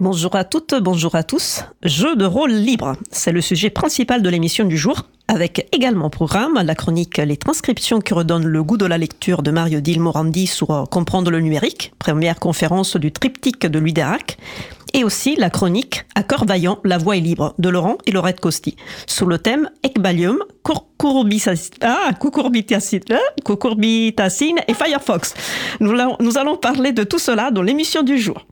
Bonjour à toutes, bonjour à tous. Jeu de rôle libre, c'est le sujet principal de l'émission du jour, avec également au programme la chronique Les transcriptions qui redonnent le goût de la lecture de Mario Dil Morandi sur Comprendre le numérique, première conférence du triptyque de Louis Derac, et aussi la chronique À cœur vaillant, la voix est libre de Laurent et Laurette Costi, sous le thème Ecbalium, ah, cucurbitacine et Firefox. Nous allons parler de tout cela dans l'émission du jour.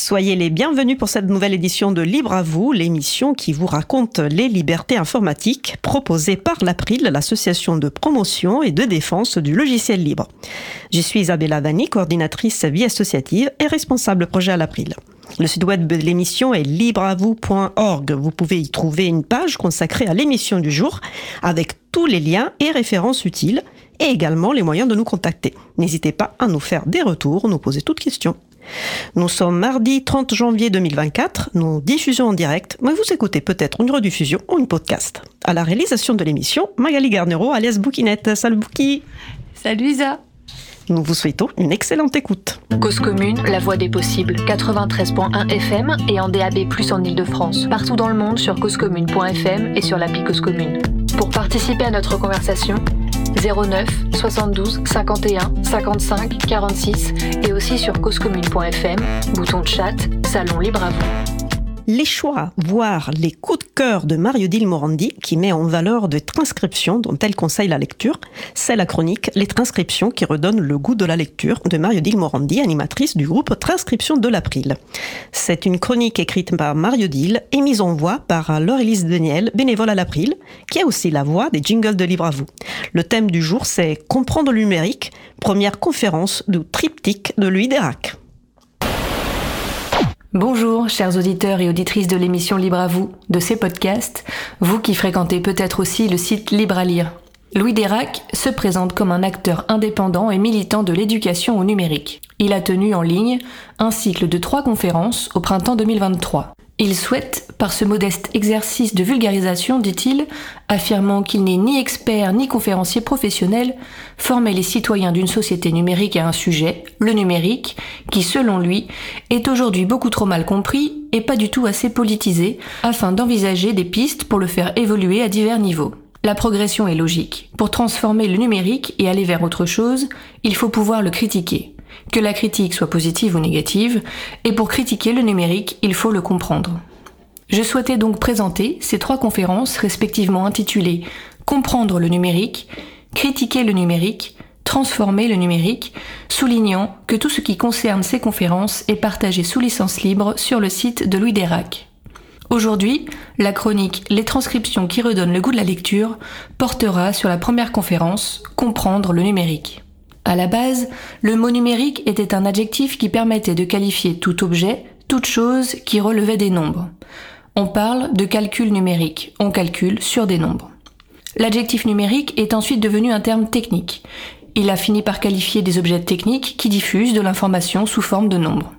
Soyez les bienvenus pour cette nouvelle édition de Libre à vous, l'émission qui vous raconte les libertés informatiques proposée par l'April, l'association de promotion et de défense du logiciel libre. Je suis Isabella Vanni, coordinatrice vie associative et responsable projet à l'April. Le site web de l'émission est libreavou.org. Vous pouvez y trouver une page consacrée à l'émission du jour avec tous les liens et références utiles et également les moyens de nous contacter. N'hésitez pas à nous faire des retours, nous poser toutes questions. Nous sommes mardi 30 janvier 2024. Nous diffusons en direct, mais vous écoutez peut-être une rediffusion ou une podcast. À la réalisation de l'émission, Magali Garnero, alias Boukinette. Salut Bouki Salut Isa nous vous souhaitons une excellente écoute. Cause commune, la voix des possibles, 93.1 FM et en DAB+, en Ile-de-France. Partout dans le monde sur causecommune.fm et sur l'appli Cause Commune. Pour participer à notre conversation, 09 72 51 55 46 et aussi sur causecommune.fm, bouton de chat, salon libre à vous les choix, voire les coups de cœur de Mario Dil Morandi, qui met en valeur des transcriptions dont elle conseille la lecture, c'est la chronique Les transcriptions qui redonnent le goût de la lecture de Mario Dil Morandi, animatrice du groupe Transcription de l'April. C'est une chronique écrite par Mario Dil et mise en voix par Laure-Élise Daniel, bénévole à l'April, qui a aussi la voix des jingles de Libre à vous. Le thème du jour, c'est Comprendre le numérique, première conférence du triptyque de Louis Dérac. Bonjour, chers auditeurs et auditrices de l'émission Libre à vous, de ces podcasts, vous qui fréquentez peut-être aussi le site Libre à lire. Louis Dérac se présente comme un acteur indépendant et militant de l'éducation au numérique. Il a tenu en ligne un cycle de trois conférences au printemps 2023. Il souhaite, par ce modeste exercice de vulgarisation, dit-il, affirmant qu'il n'est ni expert ni conférencier professionnel, former les citoyens d'une société numérique à un sujet, le numérique, qui, selon lui, est aujourd'hui beaucoup trop mal compris et pas du tout assez politisé, afin d'envisager des pistes pour le faire évoluer à divers niveaux. La progression est logique. Pour transformer le numérique et aller vers autre chose, il faut pouvoir le critiquer que la critique soit positive ou négative, et pour critiquer le numérique, il faut le comprendre. Je souhaitais donc présenter ces trois conférences respectivement intitulées Comprendre le numérique, Critiquer le numérique, Transformer le numérique, soulignant que tout ce qui concerne ces conférences est partagé sous licence libre sur le site de Louis Dérac. Aujourd'hui, la chronique Les transcriptions qui redonnent le goût de la lecture portera sur la première conférence Comprendre le numérique. À la base, le mot numérique était un adjectif qui permettait de qualifier tout objet, toute chose qui relevait des nombres. On parle de calcul numérique, on calcule sur des nombres. L'adjectif numérique est ensuite devenu un terme technique. Il a fini par qualifier des objets techniques qui diffusent de l'information sous forme de nombres.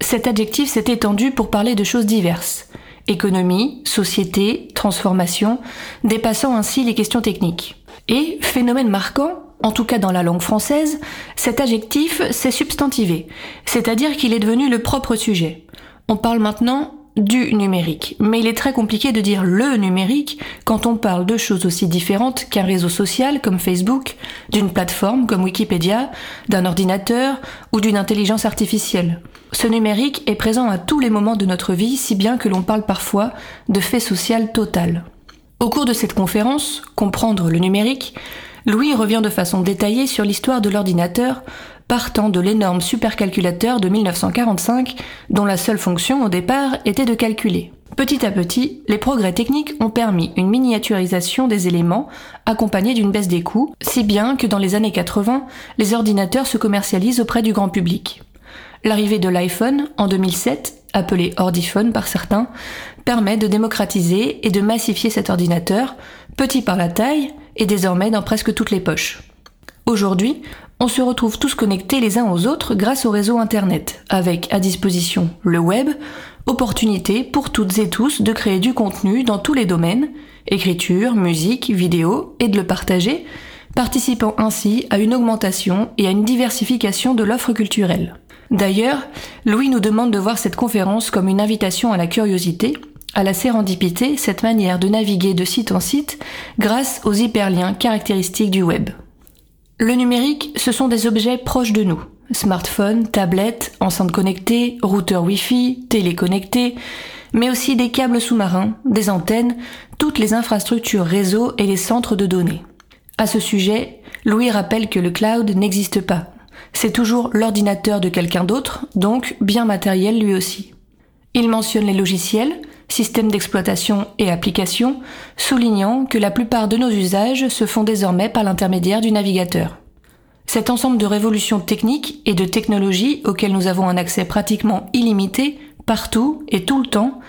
Cet adjectif s'est étendu pour parler de choses diverses. Économie, société, transformation, dépassant ainsi les questions techniques. Et, phénomène marquant, en tout cas dans la langue française, cet adjectif s'est substantivé, c'est-à-dire qu'il est devenu le propre sujet. On parle maintenant du numérique, mais il est très compliqué de dire le numérique quand on parle de choses aussi différentes qu'un réseau social comme Facebook, d'une plateforme comme Wikipédia, d'un ordinateur ou d'une intelligence artificielle. Ce numérique est présent à tous les moments de notre vie, si bien que l'on parle parfois de fait social total. Au cours de cette conférence, Comprendre le numérique, Louis revient de façon détaillée sur l'histoire de l'ordinateur, partant de l'énorme supercalculateur de 1945, dont la seule fonction au départ était de calculer. Petit à petit, les progrès techniques ont permis une miniaturisation des éléments, accompagnée d'une baisse des coûts, si bien que dans les années 80, les ordinateurs se commercialisent auprès du grand public. L'arrivée de l'iPhone en 2007, appelé Ordiphone par certains, permet de démocratiser et de massifier cet ordinateur, petit par la taille, et désormais dans presque toutes les poches. Aujourd'hui, on se retrouve tous connectés les uns aux autres grâce au réseau Internet, avec à disposition le web, opportunité pour toutes et tous de créer du contenu dans tous les domaines, écriture, musique, vidéo, et de le partager, participant ainsi à une augmentation et à une diversification de l'offre culturelle. D'ailleurs, Louis nous demande de voir cette conférence comme une invitation à la curiosité, à la sérendipité, cette manière de naviguer de site en site grâce aux hyperliens caractéristiques du web. Le numérique, ce sont des objets proches de nous. Smartphones, tablettes, enceintes connectées, routeurs Wi-Fi, téléconnectés, mais aussi des câbles sous-marins, des antennes, toutes les infrastructures réseau et les centres de données. À ce sujet, Louis rappelle que le cloud n'existe pas. C'est toujours l'ordinateur de quelqu'un d'autre, donc bien matériel lui aussi. Il mentionne les logiciels, systèmes d'exploitation et applications, soulignant que la plupart de nos usages se font désormais par l'intermédiaire du navigateur. Cet ensemble de révolutions techniques et de technologies auxquelles nous avons un accès pratiquement illimité, partout et tout le temps,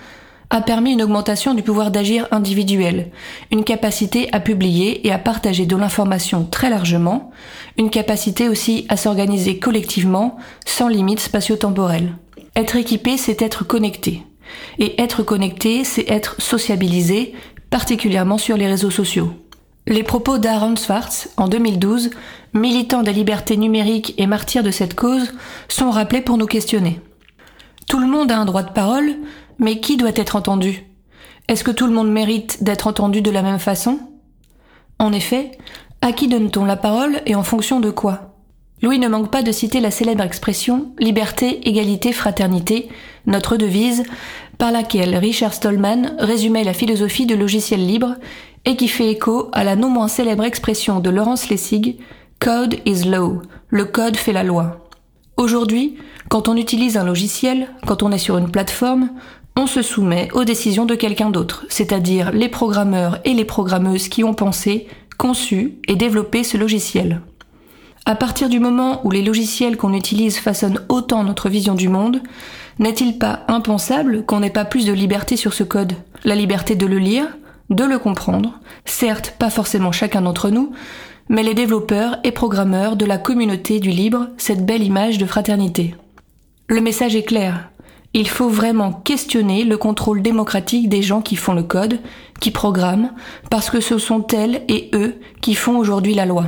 a permis une augmentation du pouvoir d'agir individuel, une capacité à publier et à partager de l'information très largement, une capacité aussi à s'organiser collectivement sans limite spatio-temporelle. Être équipé, c'est être connecté. Et être connecté, c'est être sociabilisé, particulièrement sur les réseaux sociaux. Les propos d'Aaron Swartz, en 2012, militant des libertés numériques et martyr de cette cause, sont rappelés pour nous questionner. Tout le monde a un droit de parole, mais qui doit être entendu? Est-ce que tout le monde mérite d'être entendu de la même façon? En effet, à qui donne-t-on la parole et en fonction de quoi? Louis ne manque pas de citer la célèbre expression Liberté, égalité, fraternité, notre devise, par laquelle Richard Stallman résumait la philosophie de logiciel libre et qui fait écho à la non moins célèbre expression de Laurence Lessig Code is law, le code fait la loi. Aujourd'hui, quand on utilise un logiciel, quand on est sur une plateforme, on se soumet aux décisions de quelqu'un d'autre, c'est-à-dire les programmeurs et les programmeuses qui ont pensé, conçu et développé ce logiciel. À partir du moment où les logiciels qu'on utilise façonnent autant notre vision du monde, n'est-il pas impensable qu'on n'ait pas plus de liberté sur ce code? La liberté de le lire, de le comprendre, certes pas forcément chacun d'entre nous, mais les développeurs et programmeurs de la communauté du libre, cette belle image de fraternité. Le message est clair. Il faut vraiment questionner le contrôle démocratique des gens qui font le code, qui programment, parce que ce sont elles et eux qui font aujourd'hui la loi.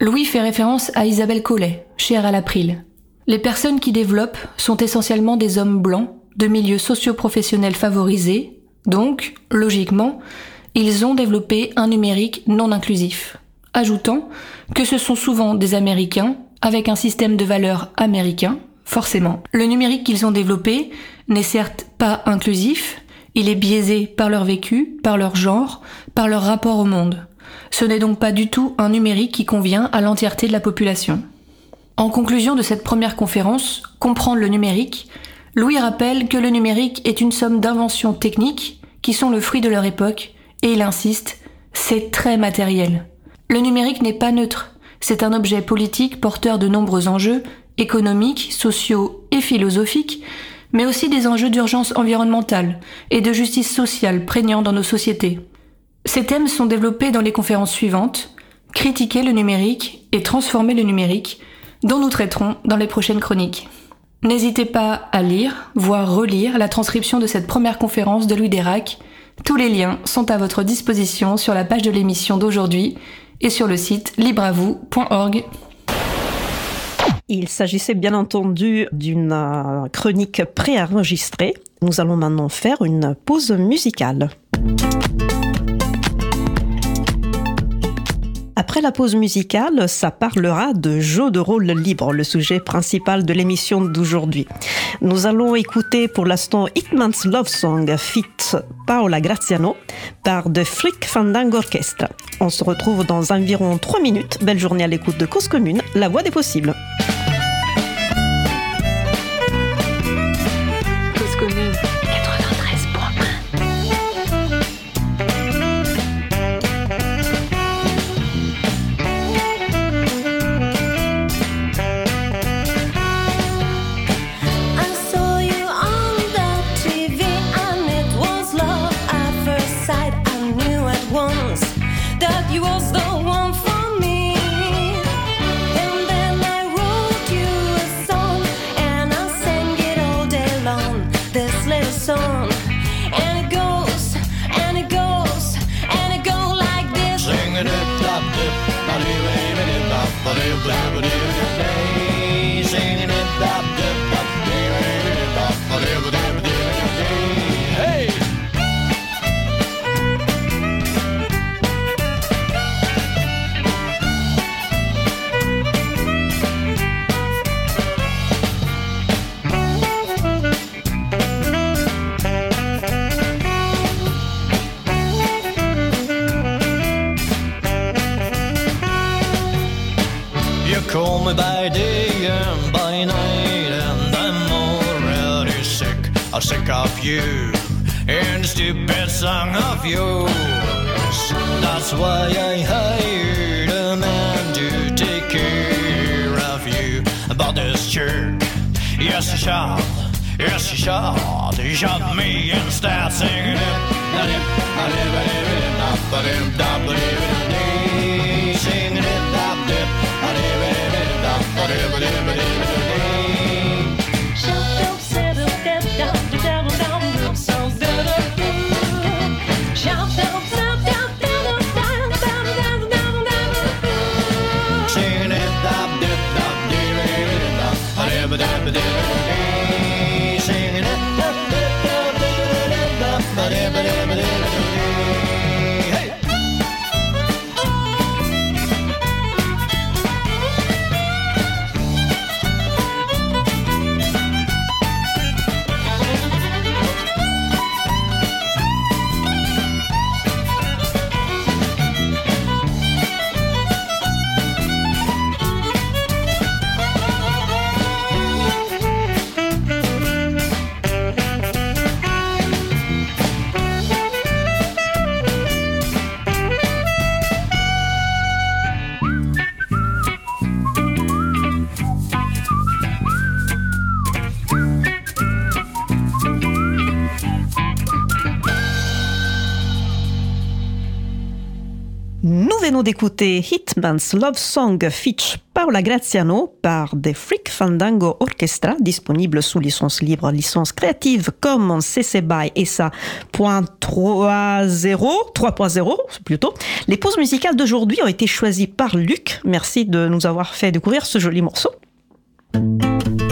Louis fait référence à Isabelle Collet, chère à l'April. Les personnes qui développent sont essentiellement des hommes blancs, de milieux socio-professionnels favorisés, donc, logiquement, ils ont développé un numérique non inclusif. Ajoutant que ce sont souvent des Américains avec un système de valeurs américain, forcément. Le numérique qu'ils ont développé n'est certes pas inclusif, il est biaisé par leur vécu, par leur genre, par leur rapport au monde. Ce n'est donc pas du tout un numérique qui convient à l'entièreté de la population. En conclusion de cette première conférence, Comprendre le numérique, Louis rappelle que le numérique est une somme d'inventions techniques qui sont le fruit de leur époque, et il insiste, c'est très matériel. Le numérique n'est pas neutre, c'est un objet politique porteur de nombreux enjeux, économiques, sociaux et philosophiques, mais aussi des enjeux d'urgence environnementale et de justice sociale prégnants dans nos sociétés. Ces thèmes sont développés dans les conférences suivantes, Critiquer le numérique et transformer le numérique, dont nous traiterons dans les prochaines chroniques. N'hésitez pas à lire, voire relire la transcription de cette première conférence de Louis Dérac. Tous les liens sont à votre disposition sur la page de l'émission d'aujourd'hui et sur le site libreavou.org. Il s'agissait bien entendu d'une euh, chronique préenregistrée. Nous allons maintenant faire une pause musicale. Après la pause musicale, ça parlera de jeux de rôle libre, le sujet principal de l'émission d'aujourd'hui. Nous allons écouter pour l'instant Hitman's Love Song fit Paola Graziano par The Freak Fandango Orchestra. On se retrouve dans environ 3 minutes. Belle journée à l'écoute de Cause Commune, la voix des possibles. By day and by night, and I'm already sick. I'm sick of you and the stupid song of yours. That's why I hired a man to take care of you. About this jerk, yes, he shall. Yes, he shall. He shot me start singing it. Ba-da-ba-da-ba-da d'écouter Hitman's Love Song feat. Paola Graziano par The Freak Fandango Orchestra, disponible sous licence libre, licence créative Commons CC BY SA .30, 3.0 plutôt. Les pauses musicales d'aujourd'hui ont été choisies par Luc. Merci de nous avoir fait découvrir ce joli morceau.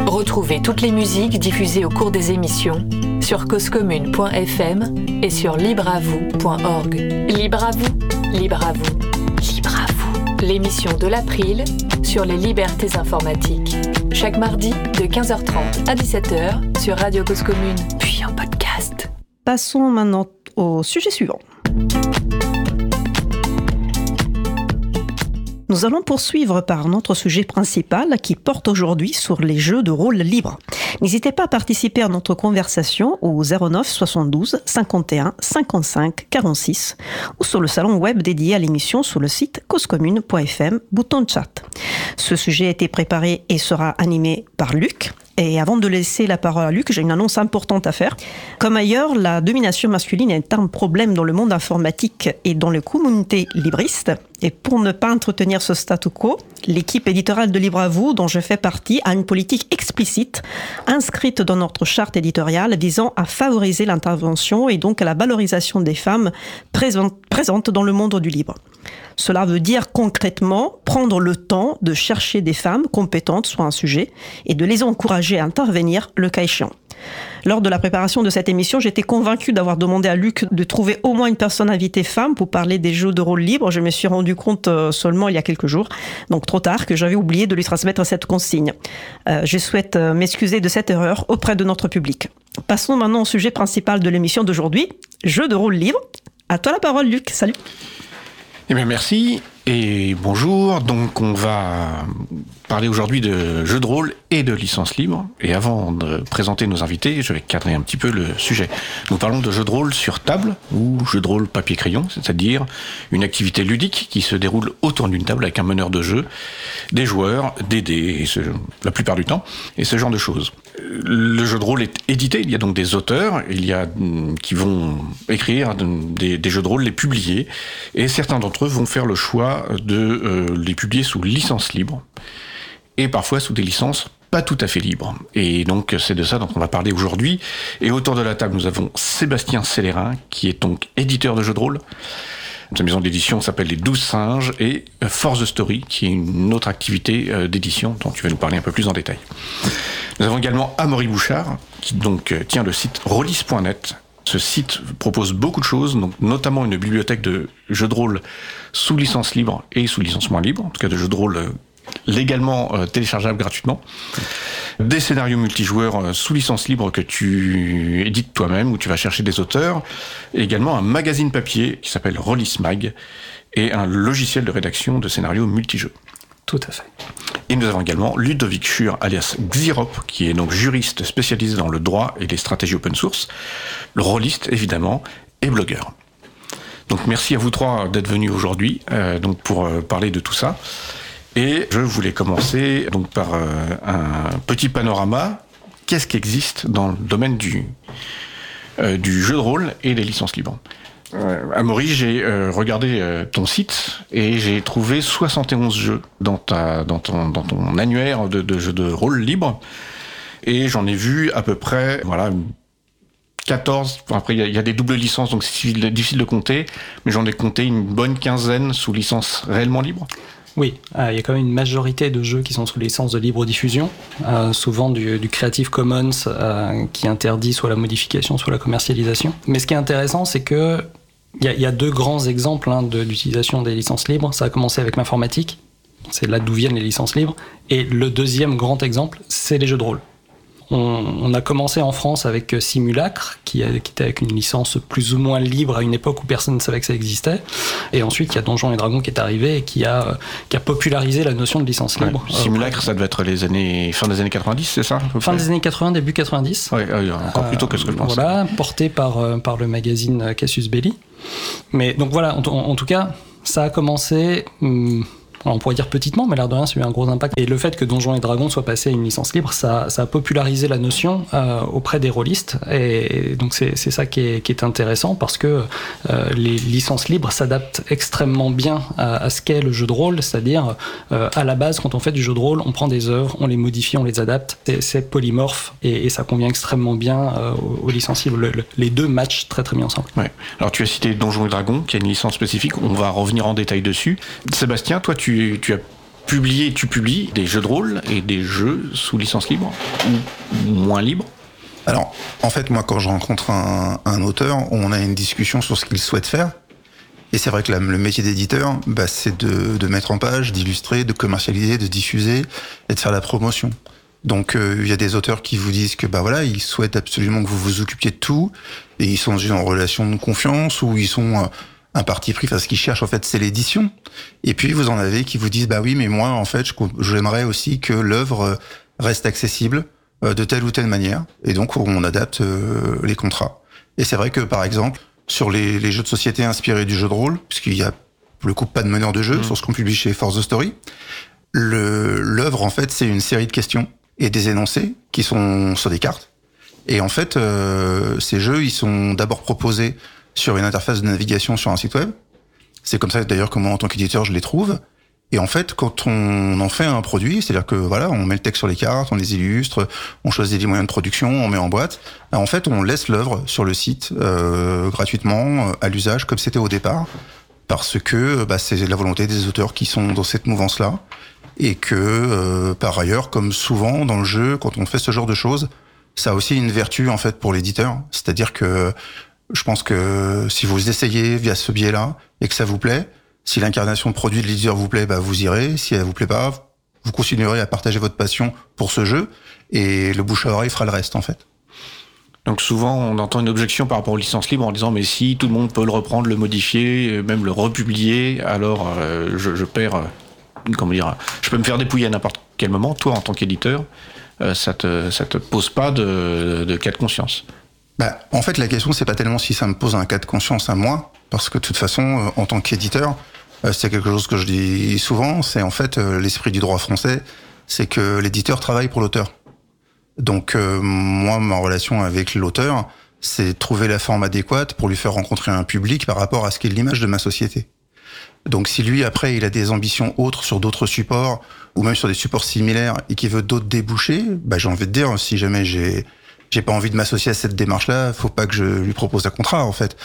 Retrouvez toutes les musiques diffusées au cours des émissions sur causecommune.fm et sur libreavoue.org. Libre à vous, libre à vous. L'émission de l'April sur les libertés informatiques. Chaque mardi de 15h30 à 17h sur Radio Cause Commune, puis en podcast. Passons maintenant au sujet suivant. Nous allons poursuivre par notre sujet principal qui porte aujourd'hui sur les jeux de rôle libres. N'hésitez pas à participer à notre conversation au 09 72 51 55 46 ou sur le salon web dédié à l'émission sur le site causecommune.fm, bouton chat. Ce sujet a été préparé et sera animé par Luc. Et avant de laisser la parole à Luc, j'ai une annonce importante à faire. Comme ailleurs, la domination masculine est un problème dans le monde informatique et dans les communautés libristes. Et pour ne pas entretenir ce statu quo, l'équipe éditoriale de Libre à vous, dont je fais partie, a une politique explicite inscrite dans notre charte éditoriale visant à favoriser l'intervention et donc la valorisation des femmes présentes, présentes dans le monde du libre. Cela veut dire concrètement prendre le temps de chercher des femmes compétentes sur un sujet et de les encourager à intervenir le cas échéant. Lors de la préparation de cette émission, j'étais convaincue d'avoir demandé à Luc de trouver au moins une personne invitée femme pour parler des jeux de rôle libres. Je me suis rendu compte euh, seulement il y a quelques jours, donc trop tard, que j'avais oublié de lui transmettre cette consigne. Euh, je souhaite euh, m'excuser de cette erreur auprès de notre public. Passons maintenant au sujet principal de l'émission d'aujourd'hui, jeux de rôle libres. À toi la parole, Luc. Salut. Eh bien, merci et bonjour. Donc, on va parler aujourd'hui de jeux de rôle et de licences libres. Et avant de présenter nos invités, je vais cadrer un petit peu le sujet. Nous parlons de jeux de rôle sur table ou jeux de rôle papier-crayon, c'est-à-dire une activité ludique qui se déroule autour d'une table avec un meneur de jeu, des joueurs, des dés, la plupart du temps, et ce genre de choses. Le jeu de rôle est édité, il y a donc des auteurs, il y a mm, qui vont écrire des, jeux de rôle, les publier, et certains d'entre eux vont faire le choix de euh, les publier sous licence libre, et parfois sous des licences pas tout à fait libres. Et donc c'est de ça dont on va parler aujourd'hui. Et autour de la table, nous avons Sébastien Célérin, qui est donc éditeur de jeux de rôle. Sa maison d'édition s'appelle Les Douze Singes et Force the Story, qui est une autre activité euh, d'édition dont tu vas nous parler un peu plus en détail. Nous avons également Amaury Bouchard, qui donc euh, tient le site rollis.net. Ce site propose beaucoup de choses, donc notamment une bibliothèque de jeux de rôle sous licence libre et sous licence moins libre, en tout cas de jeux de rôle euh, légalement euh, téléchargeables gratuitement. Des scénarios multijoueurs euh, sous licence libre que tu édites toi-même, où tu vas chercher des auteurs. Et également un magazine papier qui s'appelle Rollis Mag et un logiciel de rédaction de scénarios multijeux. Tout à fait. Et nous avons également Ludovic Schur, alias Xirop, qui est donc juriste spécialisé dans le droit et les stratégies open source, le rôliste évidemment, et blogueur. Donc merci à vous trois d'être venus aujourd'hui euh, donc pour euh, parler de tout ça. Et je voulais commencer donc par euh, un petit panorama. Qu'est-ce qui existe dans le domaine du, euh, du jeu de rôle et des licences libres? Amaury, j'ai euh, regardé ton site et j'ai trouvé 71 jeux dans, ta, dans, ton, dans ton annuaire de, de jeux de rôle libre. Et j'en ai vu à peu près, voilà, 14. Bon, après, il y, y a des doubles licences, donc c'est difficile de compter. Mais j'en ai compté une bonne quinzaine sous licence réellement libre. Oui, euh, il y a quand même une majorité de jeux qui sont sous licence de libre diffusion, euh, souvent du, Creative Commons euh, qui interdit soit la modification, soit la commercialisation. Mais ce qui est intéressant, c'est que il y, a- deux grands exemples hein, d'utilisation des licences libres. Ça a commencé avec l'informatique, c'est là d'où viennent les licences libres. Et le deuxième grand exemple, c'est les jeux de rôle. On, on a commencé en France avec euh, Simulacre, qui, a- qui était avec une licence plus ou moins libre à une époque où personne ne savait que ça existait. Et ensuite, il y a Donjons et Dragons qui est arrivé et qui a, euh, qui a popularisé la notion de licence Ouais. libre. Euh, Simulacre, ça devait être les années, fin des années 90, c'est ça Fin des années 80, début 90. Ouais, ouais, encore plus tôt que ce que je Euh, pensais. Voilà, porté par, euh, par le magazine euh, Cassius Belli. Mais donc voilà, en, tout cas, ça a commencé. hum, alors on pourrait dire petitement, mais l'air de rien, ça a eu un gros impact. Et le fait que Donjons et Dragons soit passé à une licence libre, ça, a popularisé la notion euh, auprès des rôlistes. Et donc c'est ça qui est, intéressant parce que euh, les licences libres s'adaptent extrêmement bien à, ce qu'est le jeu de rôle, c'est-à-dire euh, à la base, quand on fait du jeu de rôle, on prend des œuvres, on les modifie, on les adapte. C'est- polymorphe et, ça convient extrêmement bien aux, licences libres. Le- le- les deux matchent très très bien ensemble. Alors tu as cité Donjons et Dragons, qui a une licence spécifique. On va revenir en détail dessus. Sébastien, toi, tu, tu as publié, tu publies des jeux de rôle et des jeux sous licence libre ou moins libre. Alors, en fait, moi, quand je rencontre un, auteur, on a une discussion sur ce qu'il souhaite faire. Et c'est vrai que le métier d'éditeur, bah, c'est de, de mettre en page, d'illustrer, de commercialiser, de diffuser et de faire la promotion. Donc, euh, il y a des auteurs qui vous disent que, bah voilà, ils souhaitent absolument que vous vous occupiez de tout, et ils sont dans une relation de confiance ou ils sont euh, un parti pris. Enfin, ce qu'ils cherchent en fait, c'est l'édition. Et puis vous en avez qui vous disent, bah oui, mais moi, en fait, j'aimerais aussi que l'œuvre euh, reste accessible euh, de telle ou telle manière. Et donc, on adapte euh, les contrats. Et c'est vrai que, par exemple, sur les, les jeux de société inspirés du jeu de rôle, puisqu'il y a pour le coup pas de meneur de jeu sur ce qu'on publie chez Force the Story, l'œuvre, en fait, c'est une série de questions et des énoncés qui sont sur des cartes. Et en fait, euh, ces jeux, ils sont d'abord proposés sur une interface de navigation sur un site web. C'est comme ça d'ailleurs que moi, en tant qu'éditeur, je les trouve. Et en fait, quand on en fait un produit, c'est-à-dire que voilà, on met le texte sur les cartes, on les illustre, on choisit les moyens de production, on met en boîte. ben, En fait, on laisse l'œuvre sur le site euh, gratuitement euh, à l'usage comme c'était au départ, parce que bah, c'est la volonté des auteurs qui sont dans cette mouvance-là, et que euh, par ailleurs, comme souvent dans le jeu, quand on fait ce genre de choses, ça a aussi une vertu en fait pour l'éditeur, c'est-à-dire que je pense que si vous essayez via ce biais-là et que ça vous plaît, si l'incarnation de produit de l'éditeur vous plaît, bah vous irez. Si elle vous plaît pas, vous continuerez à partager votre passion pour ce jeu et le bouche à oreille fera le reste en fait. Donc souvent, on entend une objection par rapport aux licences libres en disant mais si tout le monde peut le reprendre, le modifier, euh, même le republier, alors euh, je, perds, euh, comment dire, je peux me faire dépouiller à n'importe quel moment. Toi, en tant qu'éditeur, ça te te pose pas de cas de conscience. Bah, en fait, la question c'est pas tellement si ça me pose un cas de conscience à moi, parce que de toute façon, euh, en tant qu'éditeur, euh, c'est quelque chose que je dis souvent. C'est en fait euh, l'esprit du droit français, c'est que l'éditeur travaille pour l'auteur. Donc euh, moi, ma relation avec l'auteur, c'est trouver la forme adéquate pour lui faire rencontrer un public par rapport à ce qu'est l'image de ma société. Donc si lui après il a des ambitions autres sur d'autres supports ou même sur des supports similaires et qu'il veut d'autres débouchés, bah j'ai envie de dire si jamais j'ai j'ai pas envie de m'associer à cette démarche-là, faut pas que je lui propose un contrat en fait.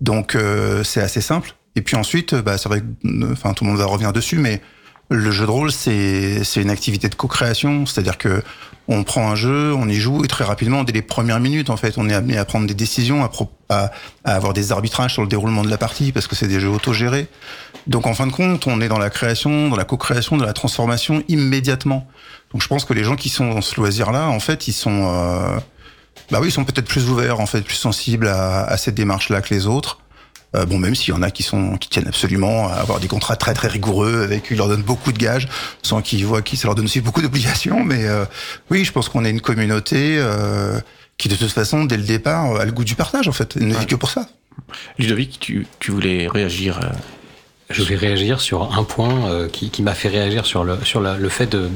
Donc euh, c'est assez simple. Et puis ensuite, bah c'est vrai que, euh, enfin tout le monde va revenir dessus, mais le jeu de rôle c'est une activité de co-création, c'est-à-dire que on prend un jeu, on y joue et très rapidement dès les premières minutes en fait, on est amené à prendre des décisions, à, à, à avoir des arbitrages sur le déroulement de la partie parce que c'est des jeux autogérés. Donc en fin de compte, on est dans la création, dans la co-création, dans la transformation immédiatement. Donc je pense que les gens qui sont dans ce loisir-là, en fait, ils sont euh, bah oui, ils sont peut-être plus ouverts, en fait, plus sensibles à, à cette démarche-là que les autres. Euh, bon, même s'il y en a qui sont qui tiennent absolument à avoir des contrats très très rigoureux, avec qui leur donnent beaucoup de gages, sans qu'ils voient qui ça leur donne aussi beaucoup d'obligations. Mais euh, oui, je pense qu'on est une communauté euh, qui de toute façon, dès le départ, a le goût du partage en fait, elle ne vit que pour ça. Ludovic, tu, tu voulais réagir euh, Je vais réagir sur un point euh, qui, qui m'a fait réagir sur le, sur la- le fait de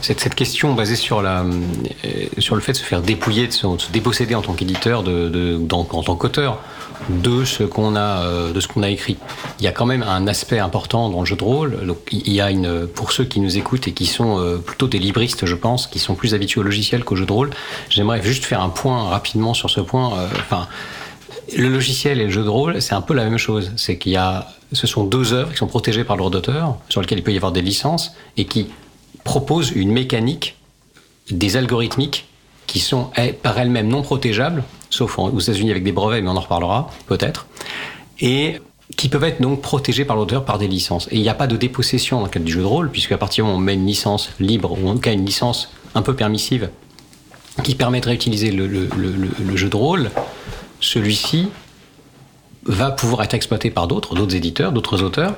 cette, cette question basée sur, la, euh, sur le fait de se faire dépouiller, de se, de se déposséder en tant qu'éditeur, de, de, d'en- en tant qu'auteur de ce qu'on a euh, de ce qu'on a écrit. Il y a quand même un aspect important dans le jeu de rôle. Donc, il y a une pour ceux qui nous écoutent et qui sont euh, plutôt des libristes, je pense, qui sont plus habitués au logiciel qu'au jeu de rôle. J'aimerais juste faire un point rapidement sur ce point. euh, Enfin, le logiciel et le jeu de rôle, c'est un peu la même chose. C'est qu'il y a, ce sont deux œuvres qui sont protégées par droit d'auteur, sur lesquelles il peut y avoir des licences, et qui proposent une mécanique, des algorithmiques, qui sont eh, par elles-mêmes non protégeables, sauf aux États-Unis avec des brevets, mais on en reparlera peut-être, et qui peuvent être donc protégés par l'auteur par des licences. Et il n'y a pas de dépossession dans le cadre du jeu de rôle, puisque à partir du moment où on met une licence libre, ou en tout cas une licence un peu permissive, qui permettrait d'utiliser le jeu de rôle, celui-ci va pouvoir être exploité par d'autres, d'autres éditeurs, d'autres auteurs.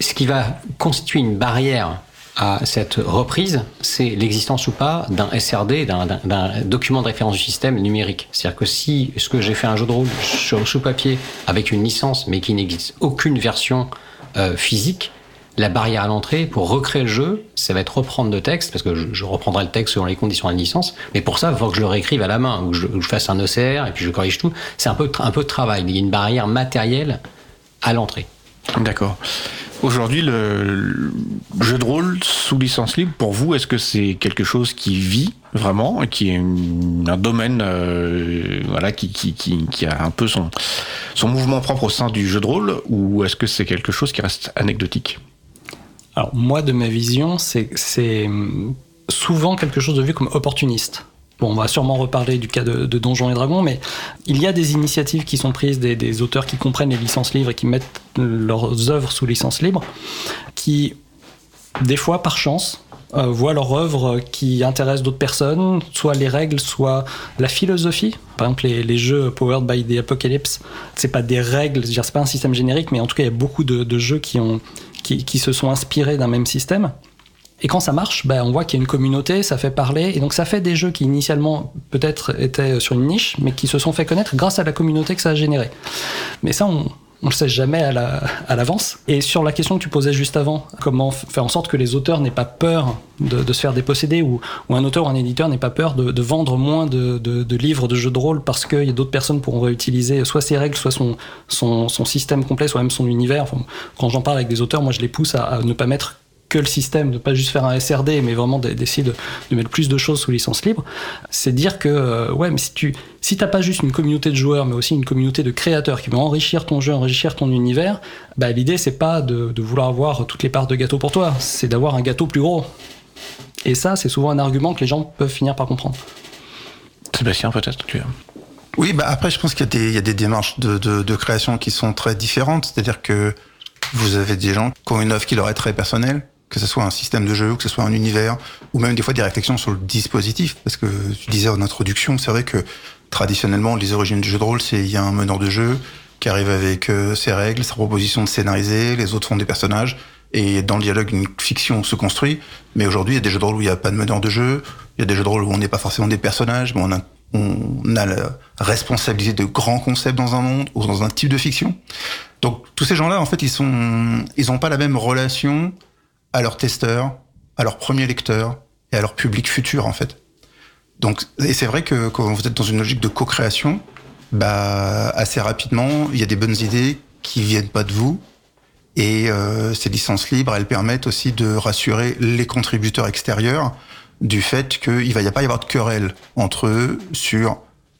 Ce qui va constituer une barrière à cette reprise, c'est l'existence ou pas d'un SRD, d'un- document de référence du système numérique. C'est-à-dire que si ce que j'ai fait un jeu de rôle sur, sous papier avec une licence, mais qui n'existe aucune version euh, physique, la barrière à l'entrée pour recréer le jeu, ça va être reprendre de texte, parce que je, reprendrai le texte selon les conditions de la licence, mais pour ça, il faut que je le réécrive à la main, ou que je, fasse un ECR, et puis je corrige tout. C'est un peu, de travail, il y a une barrière matérielle à l'entrée. D'accord. Aujourd'hui, le, le jeu de rôle sous licence libre, pour vous, est-ce que c'est quelque chose qui vit vraiment qui est un domaine euh, voilà, qui, qui a un peu son, son mouvement propre au sein du jeu de rôle ou est-ce que c'est quelque chose qui reste anecdotique? Alors moi, de ma vision, c'est hum, souvent quelque chose de vu comme opportuniste. Bon, on va sûrement reparler du cas de, de Donjons et Dragons, mais il y a des initiatives qui sont prises, des, auteurs qui comprennent les licences libres et qui mettent leurs œuvres sous licence libre, qui, des fois, par chance, euh, voient leur œuvre qui intéresse d'autres personnes, soit les règles, soit la philosophie. Par exemple, les, jeux Powered by the Apocalypse, c'est pas des règles, c'est pas un système générique, mais en tout cas, il y a beaucoup de jeux qui, ont, qui, se sont inspirés d'un même système. Et quand ça marche, ben, on voit qu'il y a une communauté, ça fait parler, et donc ça fait des jeux qui initialement peut-être étaient sur une niche, mais qui se sont fait connaître grâce à la communauté que ça a généré. Mais ça, on, on le sait jamais à la- à l'avance. et sur la question que tu posais juste avant, comment faire en sorte que les auteurs n'aient pas peur de, se faire déposséder, ou, un auteur ou un éditeur n'ait pas peur de, vendre moins de, livres de jeux de rôle parce a d'autres personnes pourront réutiliser soit ses règles, soit son, système complet, soit même son univers. Quand j'en parle avec des auteurs, moi je les pousse à ne pas mettre que le système, de pas juste faire un SRD, mais vraiment d'essayer de, de mettre plus de choses sous licence libre, c'est dire que, euh, ouais, mais si tu si t'as pas juste une communauté de joueurs, mais aussi une communauté de créateurs qui vont enrichir ton jeu, enrichir ton univers, bah, l'idée c'est pas de, de vouloir avoir toutes les parts de gâteau pour toi, c'est d'avoir un gâteau plus gros. Et ça, c'est souvent un argument que les gens peuvent finir par comprendre. Sébastien, peut-être tu. Oui, bah après, je pense qu'il y, a des- il y a des démarches de, de, de création qui sont très différentes. C'est-à-dire que vous avez des gens qui ont une œuvre qui leur est très personnelle, que ce soit un système de jeu, que ce soit un univers, ou même des fois des réflexions sur le dispositif. Parce que tu disais en introduction, c'est vrai que traditionnellement, les origines du jeu de rôle, c'est il y a un meneur de jeu qui arrive avec euh, ses règles, sa proposition de scénariser, les autres font des personnages, et dans le dialogue, une fiction se construit. Mais aujourd'hui, il y a des jeux de rôle où il n'y a pas de meneur de jeu, il y a des jeux de rôle où on n'est pas forcément des personnages, mais on a, on a la responsabilité de grands concepts dans un monde ou dans un type de fiction. Donc tous ces gens-là, en fait, ils sont, ils ont pas la même relation à leurs testeurs, à leurs premiers lecteurs et à leur public futur, en fait. Donc, et c'est vrai que quand vous êtes dans une logique de co-création, bah, assez rapidement, il y a des bonnes idées qui viennent pas de vous. Et euh, ces licences libres, elles permettent aussi de rassurer les contributeurs extérieurs du fait qu'il va y a pas y avoir de querelle entre eux sur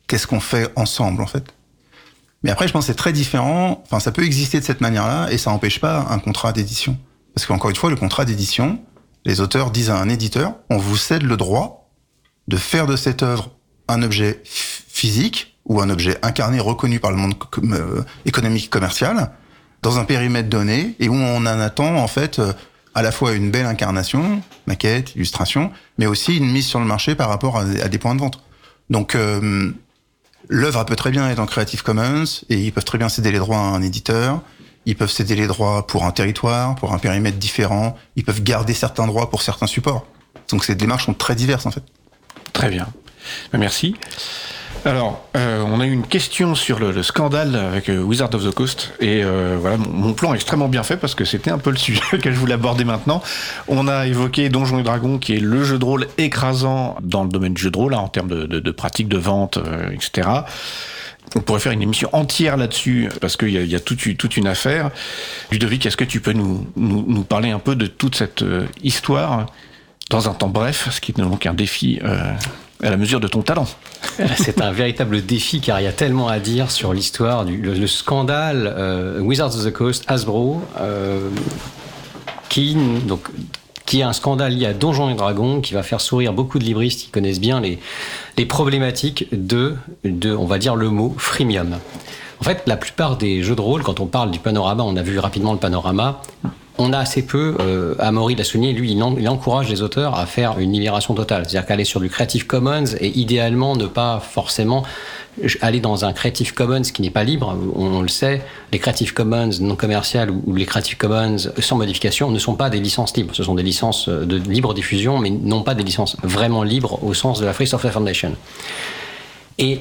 qu'est-ce qu'on fait ensemble, en fait. Mais après, je pense que c'est très différent. Enfin, ça peut exister de cette manière-là et ça n'empêche pas un contrat d'édition. Parce qu'encore une fois, le contrat d'édition, les auteurs disent à un éditeur, on vous cède le droit de faire de cette œuvre un objet physique ou un objet incarné reconnu par le monde euh, économique commercial dans un périmètre donné et où on en attend en fait euh, à la fois une belle incarnation, maquette, illustration, mais aussi une mise sur le marché par rapport à, à des points de vente. Donc euh, L'œuvre peut très bien être en Creative Commons et ils peuvent très bien céder les droits à un éditeur. Ils peuvent céder les droits pour un territoire, pour un périmètre différent. Ils peuvent garder certains droits pour certains supports. Donc ces démarches sont très diverses en fait. Très bien. Merci. Alors, euh, on a eu une question sur le, le scandale avec euh, Wizard of the Coast et euh, voilà, mon, plan est extrêmement bien fait parce que c'était un peu le sujet que je voulais aborder maintenant. On a évoqué Donjons et Dragons qui est le jeu de rôle écrasant dans le domaine du jeu de rôle hein, en termes de, de, de pratique, de vente, etc. On pourrait faire une émission entière là-dessus parce qu'il y a, y a toute, une- affaire. Ludovic, est-ce que tu peux nous, parler un peu de toute cette euh, histoire dans un temps bref, ce qui est donc un défi euh, à la mesure de ton talent? C'est un véritable défi car il y a tellement à dire sur l'histoire du le scandale euh, Wizards of the Coast Hasbro euh, qui donc qui est un scandale lié à Donjons et Dragons qui va faire sourire beaucoup de libristes qui connaissent bien les les problématiques de de on va dire le mot freemium. En fait, la plupart des jeux de rôle, quand on parle du panorama, on a vu rapidement le panorama, on a assez peu, Amaury l'a souligné, lui, il, en- il encourage les auteurs à faire une libération totale. C'est-à-dire qu'aller sur du Creative Commons et idéalement ne pas forcément aller dans un Creative Commons qui n'est pas libre. On, le sait, les Creative Commons non commerciales ou, ou les Creative Commons sans modification ne sont pas des licences libres. Ce sont des licences de libre diffusion, mais non pas des licences vraiment libres au sens de la Free Software Foundation. Et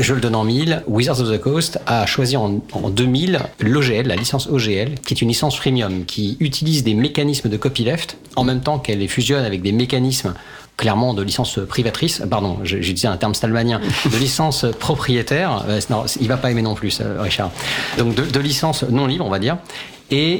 je le donne en mille, Wizards of the Coast a choisi en, en 2000 l'OGL, la licence OGL, qui est une licence freemium qui utilise des mécanismes de copyleft en même temps qu'elle les fusionne avec des mécanismes clairement de licence privatrice, pardon, je- j'utilisais un terme stalmanien, de licence propriétaire, euh, non, il va pas aimer non plus, ça, Richard. Donc de, de licence non libre, on va dire, et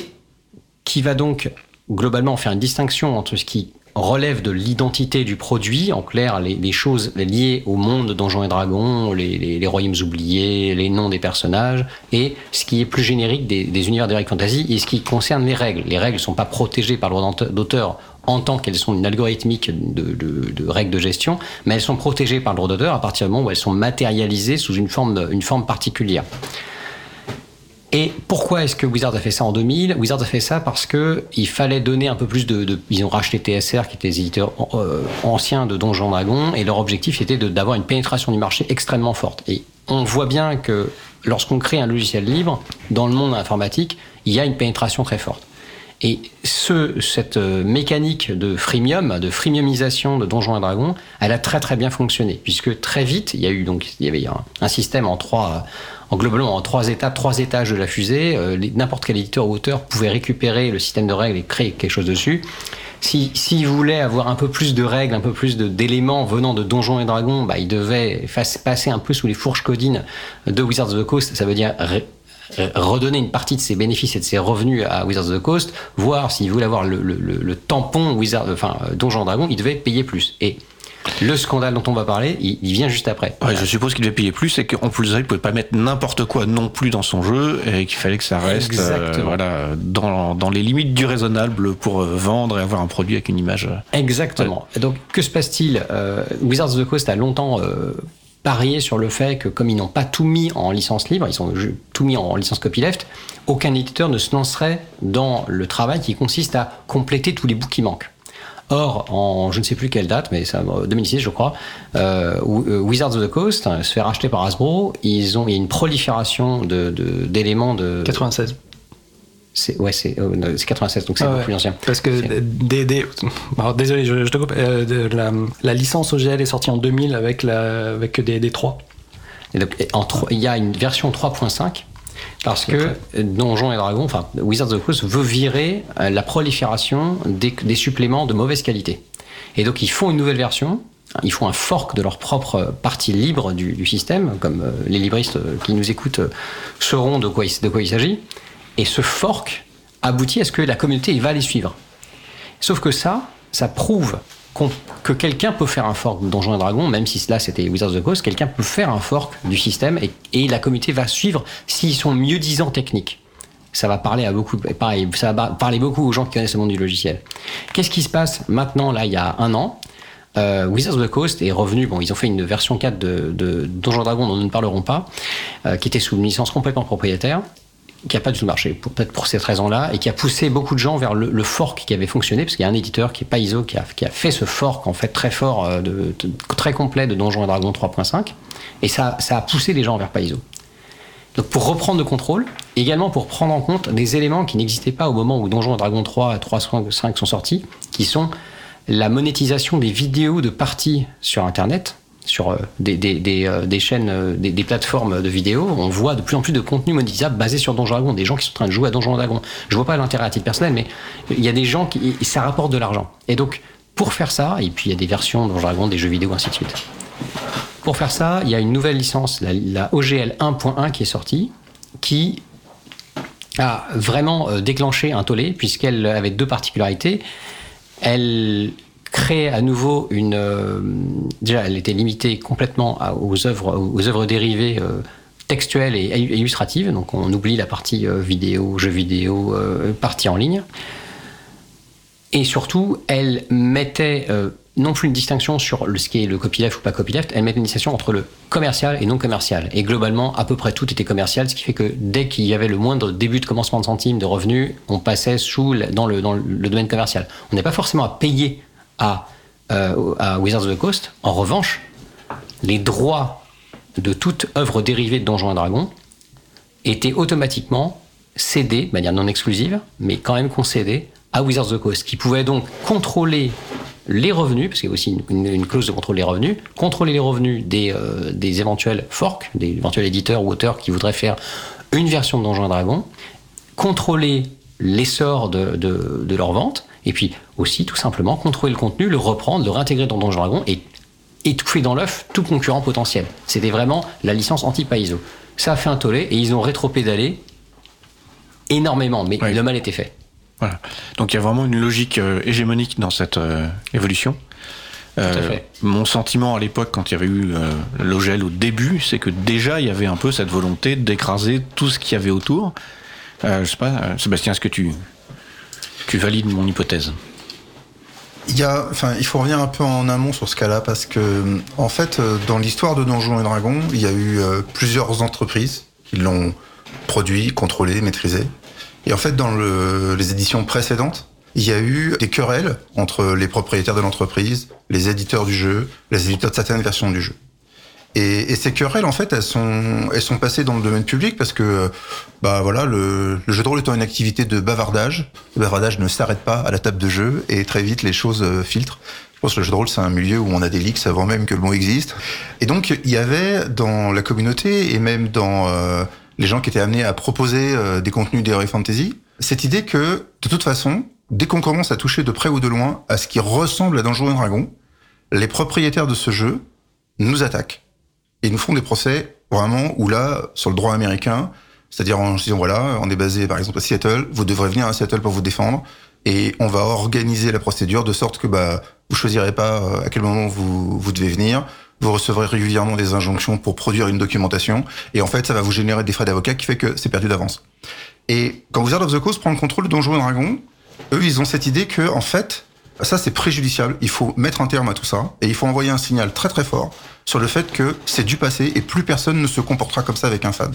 qui va donc globalement faire une distinction entre ce qui relève de l'identité du produit, en clair les, choses liées au monde de Donjons et Dragons, les, royaumes oubliés, les noms des personnages, et ce qui est plus générique des, des univers d'Eric Fantasy, et ce qui concerne les règles. Les règles ne sont pas protégées par le droit d'auteur en tant qu'elles sont une algorithmique de, règles de gestion, mais elles sont protégées par le droit d'auteur à partir du moment où elles sont matérialisées sous une forme particulière. Et pourquoi est-ce que Wizards a fait ça en 2000 Wizards a fait ça parce que il fallait donner un peu plus de. ils ont racheté TSR, qui était les éditeurs euh, anciens de Donjons Dragons, et leur objectif était d'avoir une pénétration du marché extrêmement forte. Et on voit bien que lorsqu'on crée un logiciel libre, dans le monde informatique, il y a une pénétration très forte. Et ce, cette euh, mécanique de freemium, de freemiumisation de Donjons et Dragons, elle a très très bien fonctionné, puisque très vite, il y a eu donc il y avait un, système en trois, en globalement en trois étapes, trois étages de la fusée. Euh, N'importe quel éditeur ou auteur pouvait récupérer le système de règles et créer quelque chose dessus. Si, s'il voulait avoir un peu plus de règles, un peu plus d'éléments venant de Donjons et Dragons, bah, il devait passer un peu sous les fourches codines de Wizards of the Coast. Ça veut dire redonner une partie de ses bénéfices et de ses revenus à Wizards of the Coast, voir s'il voulait avoir le, le- le- le tampon Wizard, enfin euh, Donjons et Dragons, il devait payer plus. Et le scandale dont on va parler, il, il vient juste après. Ouais, je suppose qu'il devait payer plus et qu'en plus il pouvait pas mettre n'importe quoi non plus dans son jeu et qu'il fallait que ça reste euh, voilà, dans, dans les limites du raisonnable pour euh, vendre et avoir un produit avec une image. euh, Exactement. Donc, que se passe-t-il? Euh, Wizards of the Coast a longtemps euh, parié sur le fait que, comme ils n'ont pas tout mis en licence libre, ils ont tout mis en licence copyleft, aucun éditeur ne se lancerait dans le travail qui consiste à compléter tous les bouts qui manquent. Or, en je ne sais plus quelle date, mais ça, euh, 2006 je crois, euh, euh, Wizards of the Coast euh, se fait racheter par Hasbro. Ils ont, il y a une prolifération de- de- d'éléments de, 96. C'est ouais, c'est euh, non, c'est 96, donc c'est Ah ouais. plus ancien. Parce que des, des- alors, désolé, je, je te coupe. Euh, de- la, la licence OGL est sortie en 2000 avec, la, avec des, des 3. Et donc, et en tro- il y a une version 3.5 parce que Donjons et Dragons, enfin Wizards of the Coast veut virer euh, la prolifération des, des suppléments de mauvaise qualité. Et donc ils font une nouvelle version, ils font un fork de leur propre partie libre du, du système, comme euh, les libristes euh, qui nous écoutent euh, sauront de quoi il, de quoi il s'agit. Et ce fork aboutit à ce que la communauté va les suivre. Sauf que ça, ça prouve que quelqu'un peut faire un fork de Donjons et Dragons, même si là c'était Wizards of the Coast, quelqu'un peut faire un fork du système et, la communauté va suivre s'ils sont mieux disants techniques. Ça va parler à beaucoup, pareil, ça va parler beaucoup aux gens qui connaissent le monde du logiciel. Qu'est-ce qui se passe maintenant, là, il y a un an? Euh, Wizards of the Coast est revenu, bon, ils ont fait une version 4 de, de Donjons Dragons dont nous ne parlerons pas, euh, qui était sous une licence complètement propriétaire, qui a pas du tout marché, peut-être pour cette raison-là, et qui a poussé beaucoup de gens vers le, fork qui avait fonctionné, parce qu'il y a un éditeur qui est qui a, qui a fait ce fork en fait très fort, euh, de, très complet de Donjons et Dragons 3.5, et ça, ça a poussé les gens vers Paizo. Donc pour reprendre le contrôle, également pour prendre en compte des éléments qui n'existaient pas au moment où Donjons et Dragons 3 et 3.5 sont sortis, qui sont la monétisation des vidéos de parties sur Internet, sur euh, euh, des, chaînes, euh, des, plateformes de vidéos, on voit de plus en plus de contenu monétisable basé sur Donjons Dragons, des gens qui sont en train de jouer à Donjons Dragons. Je vois pas l'intérêt à titre personnel, mais il y a des gens qui ça rapporte de l'argent. Et donc pour faire ça, et puis il y a des versions Donjons Dragons, des jeux vidéo, ainsi de suite. Pour faire ça, il y a une nouvelle licence, la, la OGL 1.1 qui est sortie, qui a vraiment déclenché un tollé puisqu'elle avait deux particularités. Elle créer à nouveau une. Euh, déjà, elle était limitée complètement aux œuvres, aux œuvres dérivées euh, textuelles et, illustratives. Donc, on oublie la partie euh, vidéo, jeux vidéo, partie en ligne. Et surtout, elle mettait non plus une distinction sur le, ce qui est le copyleft ou pas copyleft, elle mettait une distinction entre le commercial et non commercial. Et globalement, à peu près tout était commercial, ce qui fait que dès qu'il y avait le moindre début de commencement de centimes de revenus, on passait sous, dans, le, dans le domaine commercial. On n'est pas forcément à payer euh, à, Wizards of the Coast. En revanche, les droits de toute œuvre dérivée de Donjons et Dragons étaient automatiquement cédés, de manière non exclusive, mais quand même concédés à Wizards of the Coast, qui pouvait donc contrôler les revenus, parce qu'il y a aussi une, clause de contrôle des revenus, contrôler les revenus des, euh, des éventuels forks, des éventuels éditeurs ou auteurs qui voudraient faire une version de Donjons et Dragons, contrôler l'essor de, de, de leur vente, et puis aussi, tout simplement, contrôler le contenu, le reprendre, le réintégrer dans Donjon Dragon et étouffer dans l'œuf tout concurrent potentiel. C'était vraiment la licence anti-Paizo. Ça a fait un tollé et ils ont rétro-pédalé énormément, mais le mal était fait. Voilà. Donc il y a vraiment une logique euh, hégémonique dans cette euh, évolution. Euh, mon sentiment à l'époque, quand il y avait eu l'OGL au début, c'est que déjà il y avait un peu cette volonté d'écraser tout ce qu'il y avait autour. je sais pas, Sébastien, est-ce que tu tu valides mon hypothèse. Il, y a, enfin, il faut revenir un peu en amont sur ce cas-là parce que, en fait, euh, dans l'histoire de Donjons et Dragons, il y a eu euh, plusieurs entreprises qui l'ont produit, contrôlé, maîtrisé. Et en fait, dans le, les éditions précédentes, il y a eu des querelles entre les propriétaires de l'entreprise, les éditeurs du jeu, les éditeurs de certaines versions du jeu. Et, et, ces querelles, en fait, elles sont, elles sont passées dans le domaine public parce que, bah voilà, le, le jeu de rôle étant une activité de bavardage, le bavardage ne s'arrête pas à la table de jeu et très vite les choses euh, filtrent. Je pense que le jeu de rôle, c'est un milieu où on a des leaks avant même que le mot existe. Et donc, il y avait dans la communauté et même dans euh, les gens qui étaient amenés à proposer euh, des contenus d'Heroic Fantasy, cette idée que, de toute façon, dès qu'on commence à toucher de près ou de loin à ce qui ressemble à Donjons et Dragons, les propriétaires de ce jeu nous attaquent et nous font des procès vraiment où là, sur le droit américain, c'est-à-dire en disant voilà, on est basé par exemple à Seattle, vous devrez venir à Seattle pour vous défendre, et on va organiser la procédure de sorte que bah vous choisirez pas euh, à quel moment vous vous devez venir, vous recevrez régulièrement des injonctions pour produire une documentation, et en fait ça va vous générer des frais d'avocat qui fait que c'est perdu d'avance. Et quand Wizard of the Coast prend le contrôle de Donjons et Dragons, eux ils ont cette idée que en fait ça c'est préjudiciable, il faut mettre un terme à tout ça, et il faut envoyer un signal très très fort sur le fait que c'est du passé et plus personne ne se comportera comme ça avec un fan.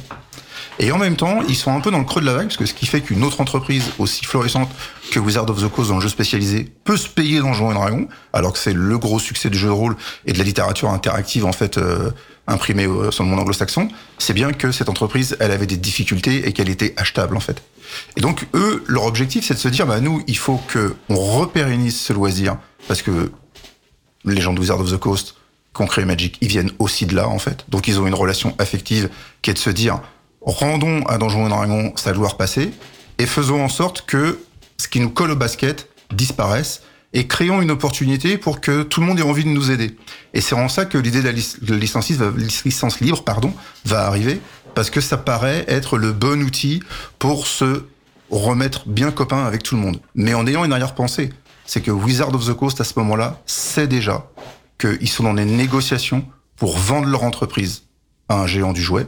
Et en même temps, ils sont un peu dans le creux de la vague, parce que ce qui fait qu'une autre entreprise aussi florissante que Wizard of the Coast dans le jeu spécialisé peut se payer dans Donjons et Dragons, alors que c'est le gros succès du jeu de rôle et de la littérature interactive en fait euh, imprimée euh, sur le monde anglo-saxon, c'est bien que cette entreprise, elle avait des difficultés et qu'elle était achetable en fait. Et donc eux, leur objectif, c'est de se dire, bah nous, il faut que on repérennise ce loisir, parce que les gens de Wizard of the Coast qu'on crée Magic, ils viennent aussi de là en fait. Donc ils ont une relation affective qui est de se dire rendons à Donjons et Dragons sa gloire passée et faisons en sorte que ce qui nous colle au basket disparaisse et créons une opportunité pour que tout le monde ait envie de nous aider. Et c'est en ça que l'idée de la licence, libre pardon, va arriver, parce que ça paraît être le bon outil pour se remettre bien copain avec tout le monde. Mais en ayant une arrière-pensée, c'est que Wizard of the Coast, à ce moment-là, sait déjà qu'ils sont dans des négociations pour vendre leur entreprise à un géant du jouet.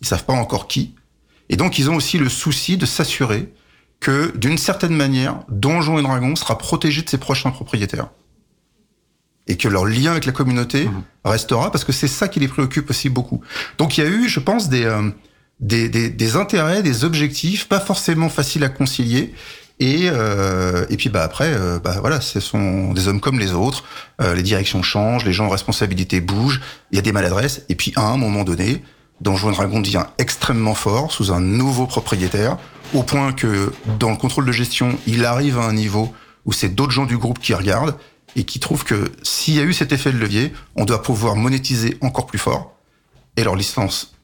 Ils savent pas encore qui. Et donc, ils ont aussi le souci de s'assurer que, d'une certaine manière, Donjons et Dragons sera protégé de ses prochains propriétaires. Et que leur lien avec la communauté mmh. restera, parce que c'est ça qui les préoccupe aussi beaucoup. Donc, il y a eu, je pense, des, euh, des, des, des intérêts, des objectifs, pas forcément faciles à concilier. Et, euh, et puis bah après, euh, bah voilà, ce sont des hommes comme les autres. Euh, les directions changent, les gens en responsabilité bougent. Il y a des maladresses. Et puis à un moment donné, Donjon Dragon devient extrêmement fort sous un nouveau propriétaire, au point que dans le contrôle de gestion, il arrive à un niveau où c'est d'autres gens du groupe qui regardent et qui trouvent que s'il y a eu cet effet de levier, on doit pouvoir monétiser encore plus fort. Et leur licence,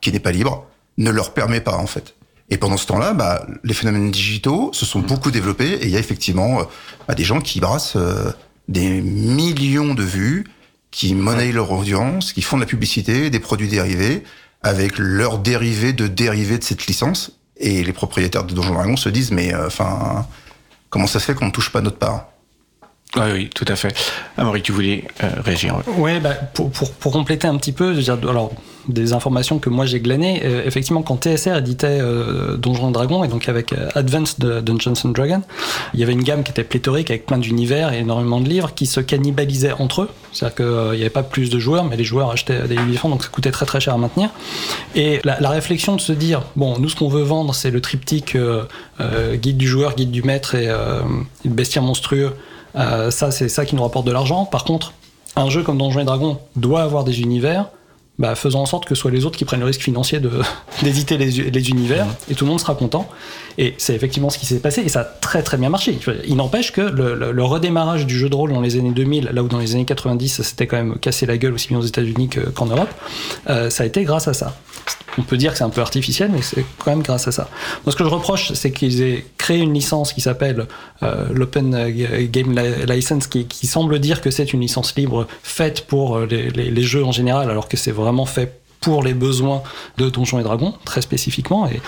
qui n'est pas libre, ne leur permet pas en fait. Et pendant ce temps-là, bah, les phénomènes digitaux se sont beaucoup développés et il y a effectivement euh, bah, des gens qui brassent euh, des millions de vues, qui monnaient leur audience, qui font de la publicité, des produits dérivés, avec leurs dérivés de dérivés de cette licence. Et les propriétaires de Donjon Dragon se disent, mais euh, enfin, comment ça se fait qu'on ne touche pas notre part? Oui, oui, tout à fait. Amaury, tu voulais euh, réagir Ouais, bah, pour, compléter un petit peu, alors des informations que moi j'ai glanées, euh, effectivement quand TSR éditait euh, Donjons et Dragons et donc avec euh, Advanced Dungeons and Dragons, il y avait une gamme qui était pléthorique avec plein d'univers et énormément de livres qui se cannibalisaient entre eux. C'est-à-dire qu'il n'y avait pas plus de joueurs, mais les joueurs achetaient des livres donc ça coûtait très très cher à maintenir. Et la, réflexion de se dire, bon, nous ce qu'on veut vendre, c'est le triptyque guide du joueur, guide du maître et le bestiaire monstrueux. Euh, ça, c'est ça qui nous rapporte de l'argent. Par contre, un jeu comme Donjons et Dragons doit avoir des univers. Bah, faisons en sorte que ce soit les autres qui prennent le risque financier d'éditer les, les univers et tout le monde sera content. Et c'est effectivement ce qui s'est passé et ça a très très bien marché. Il n'empêche que le, le- le redémarrage du jeu de rôle dans les années 2000, là où dans les années 90 ça s'était quand même cassé la gueule aussi bien aux États-Unis que- qu'en Europe, euh, ça a été grâce à ça. On peut dire que c'est un peu artificiel, mais c'est quand même grâce à ça. Moi, ce que je reproche, c'est qu'ils aient créé une licence qui s'appelle euh, l'Open euh, Game Li- License, qui, qui semble dire que c'est une licence libre faite pour euh, les, les- les jeux en général, alors que c'est vraiment fait pour les besoins de Donjons et Dragons, très spécifiquement. Et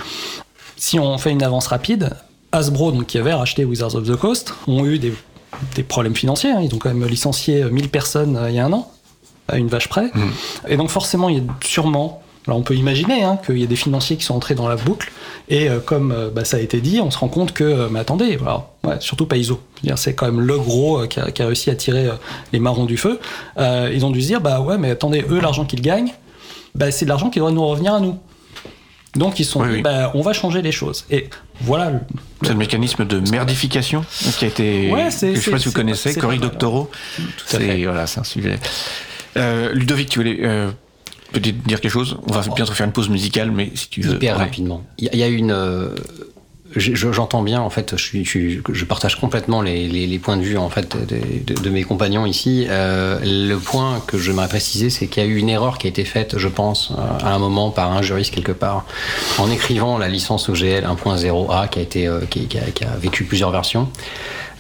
si on fait une avance rapide, Hasbro, donc, qui avait racheté Wizards of the Coast, ont eu des, des problèmes financiers. hein. Ils ont quand même licencié 1000 personnes euh, il y a un an, à une vache près. Et donc forcément, il y a sûrement, alors on peut imaginer hein, qu'il y a des financiers qui sont entrés dans la boucle, et euh, comme euh, bah, ça a été dit, on se rend compte que, euh, mais attendez, alors, ouais, surtout C'est-à-dire, c'est quand même le gros qui, a, qui a réussi à tirer les marrons du feu. Ils ont dû se dire, bah ouais, mais attendez, eux, l'argent qu'ils gagnent, bah, c'est de l'argent qui doit nous revenir à nous. Donc ils sont Oui, dit, oui. bah, on va changer les choses. Et voilà. C'est le mécanisme de merdification qui a été. Ouais, c'est- que je sais pas si vous connaissez, Cory mal. Doctorow. C'est voilà, un sujet. Ludovic, tu voulais peut-être dire quelque chose On va bientôt faire une pause musicale, mais si tu veux. Hyper ouais. rapidement. Il y, a- une. euh, je- je- J'entends bien, en fait, je, suis, je, je partage complètement les, les- les points de vue en fait de, de- de mes compagnons ici. Euh, le point que j'aimerais préciser, c'est qu'il y a eu une erreur qui a été faite, je pense, euh, à un moment par un juriste quelque part, en écrivant la licence OGL 1.0A qui a été, euh, qui, qui a, qui a vécu plusieurs versions.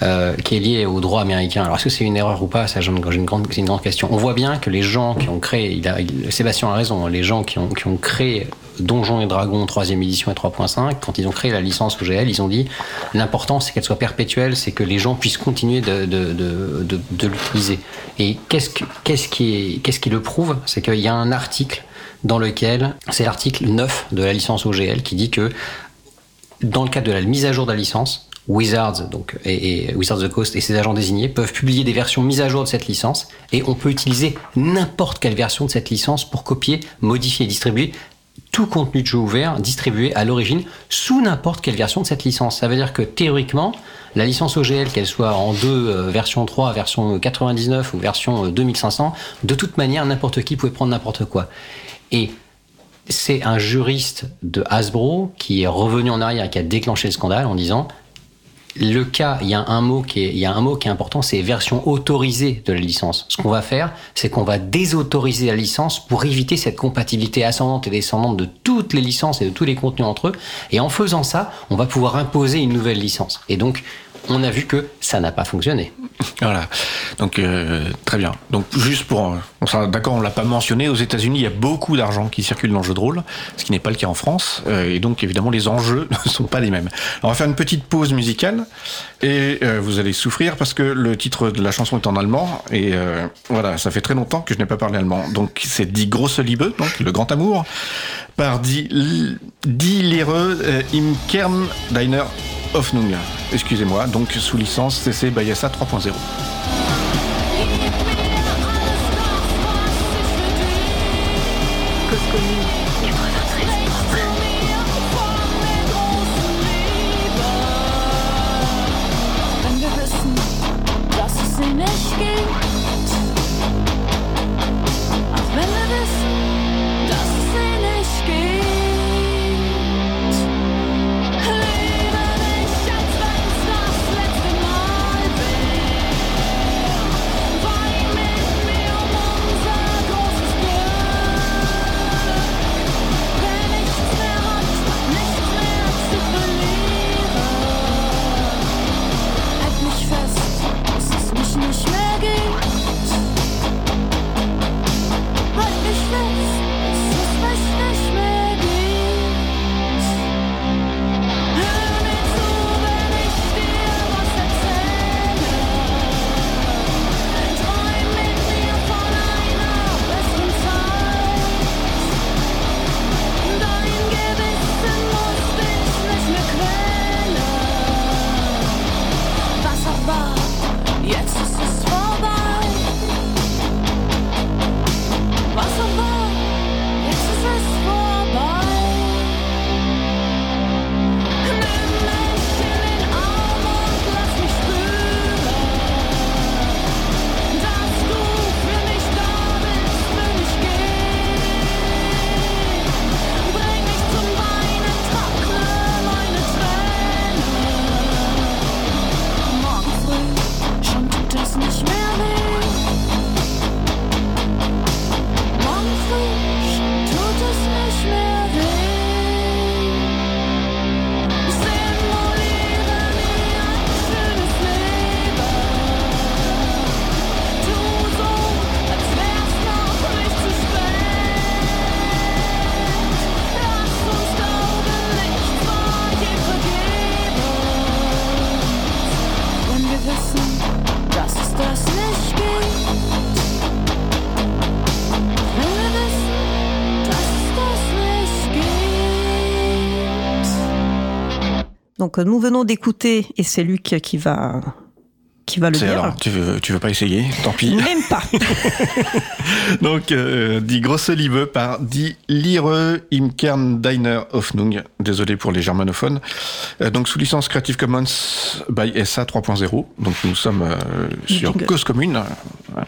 Euh, qui est liée au droit américain. Alors est-ce que c'est une erreur ou pas Ça, une, c'est une grande question. On voit bien que les gens qui ont créé, Sébastien a raison, les gens qui ont, créé Donjons et Dragons 3 édition et 3.5, quand ils ont créé la licence OGL, ils ont dit l'important c'est qu'elle soit perpétuelle, c'est que les gens puissent continuer de, l'utiliser. Et qu'est-ce qui le prouve? C'est qu'il y a un article dans lequel, c'est l'article 9 de la licence OGL qui dit que dans le cadre de la mise à jour de la licence, Wizards donc, et, et Wizards of the Coast et ses agents désignés peuvent publier des versions mises à jour de cette licence et on peut utiliser n'importe quelle version de cette licence pour copier, modifier et distribuer tout contenu de jeu ouvert distribué à l'origine sous n'importe quelle version de cette licence. Ça veut dire que théoriquement, la licence OGL, qu'elle soit en deux, euh, version 3, version 99 ou version euh, 2500, de toute manière, n'importe qui pouvait prendre n'importe quoi. Et c'est un juriste de Hasbro qui est revenu en arrière et qui a déclenché le scandale en disant le cas, il y a un mot qui est, il y a un mot qui est important, c'est version autorisée de la licence. Ce qu'on va faire, c'est qu'on va désautoriser la licence pour éviter cette compatibilité ascendante et descendante de toutes les licences et de tous les contenus entre eux. Et en faisant ça, on va pouvoir imposer une nouvelle licence. Et donc, on a vu que ça n'a pas fonctionné. Voilà. Donc euh, très bien. Donc juste pour, d'accord, on l'a pas mentionné. Aux États-Unis, il y a beaucoup d'argent qui circule dans le jeu de rôle, ce qui n'est pas le cas en France. Euh, et donc évidemment, les enjeux ne sont pas les mêmes. On va faire une petite pause musicale et euh, vous allez souffrir parce que le titre de la chanson est en allemand et voilà, ça fait très longtemps que je n'ai pas parlé allemand. Donc c'est Die große Liebe, donc le grand amour, par Die, euh, im Kern deiner Hoffnung. Excusez-moi, donc sous licence CC Bayassa 3.0. Nous venons d'écouter, et c'est Luc qui va qui va le dire. alors, tu veux, tu veux pas essayer Tant pis. Même pas. Donc, euh, Die grosse Liebe par Die Lire im Kern Deiner Hoffnung. Désolé pour les germanophones. Euh, donc, sous licence Creative Commons by SA 3.0. Donc, nous sommes euh, sur. Cause Commune. euh,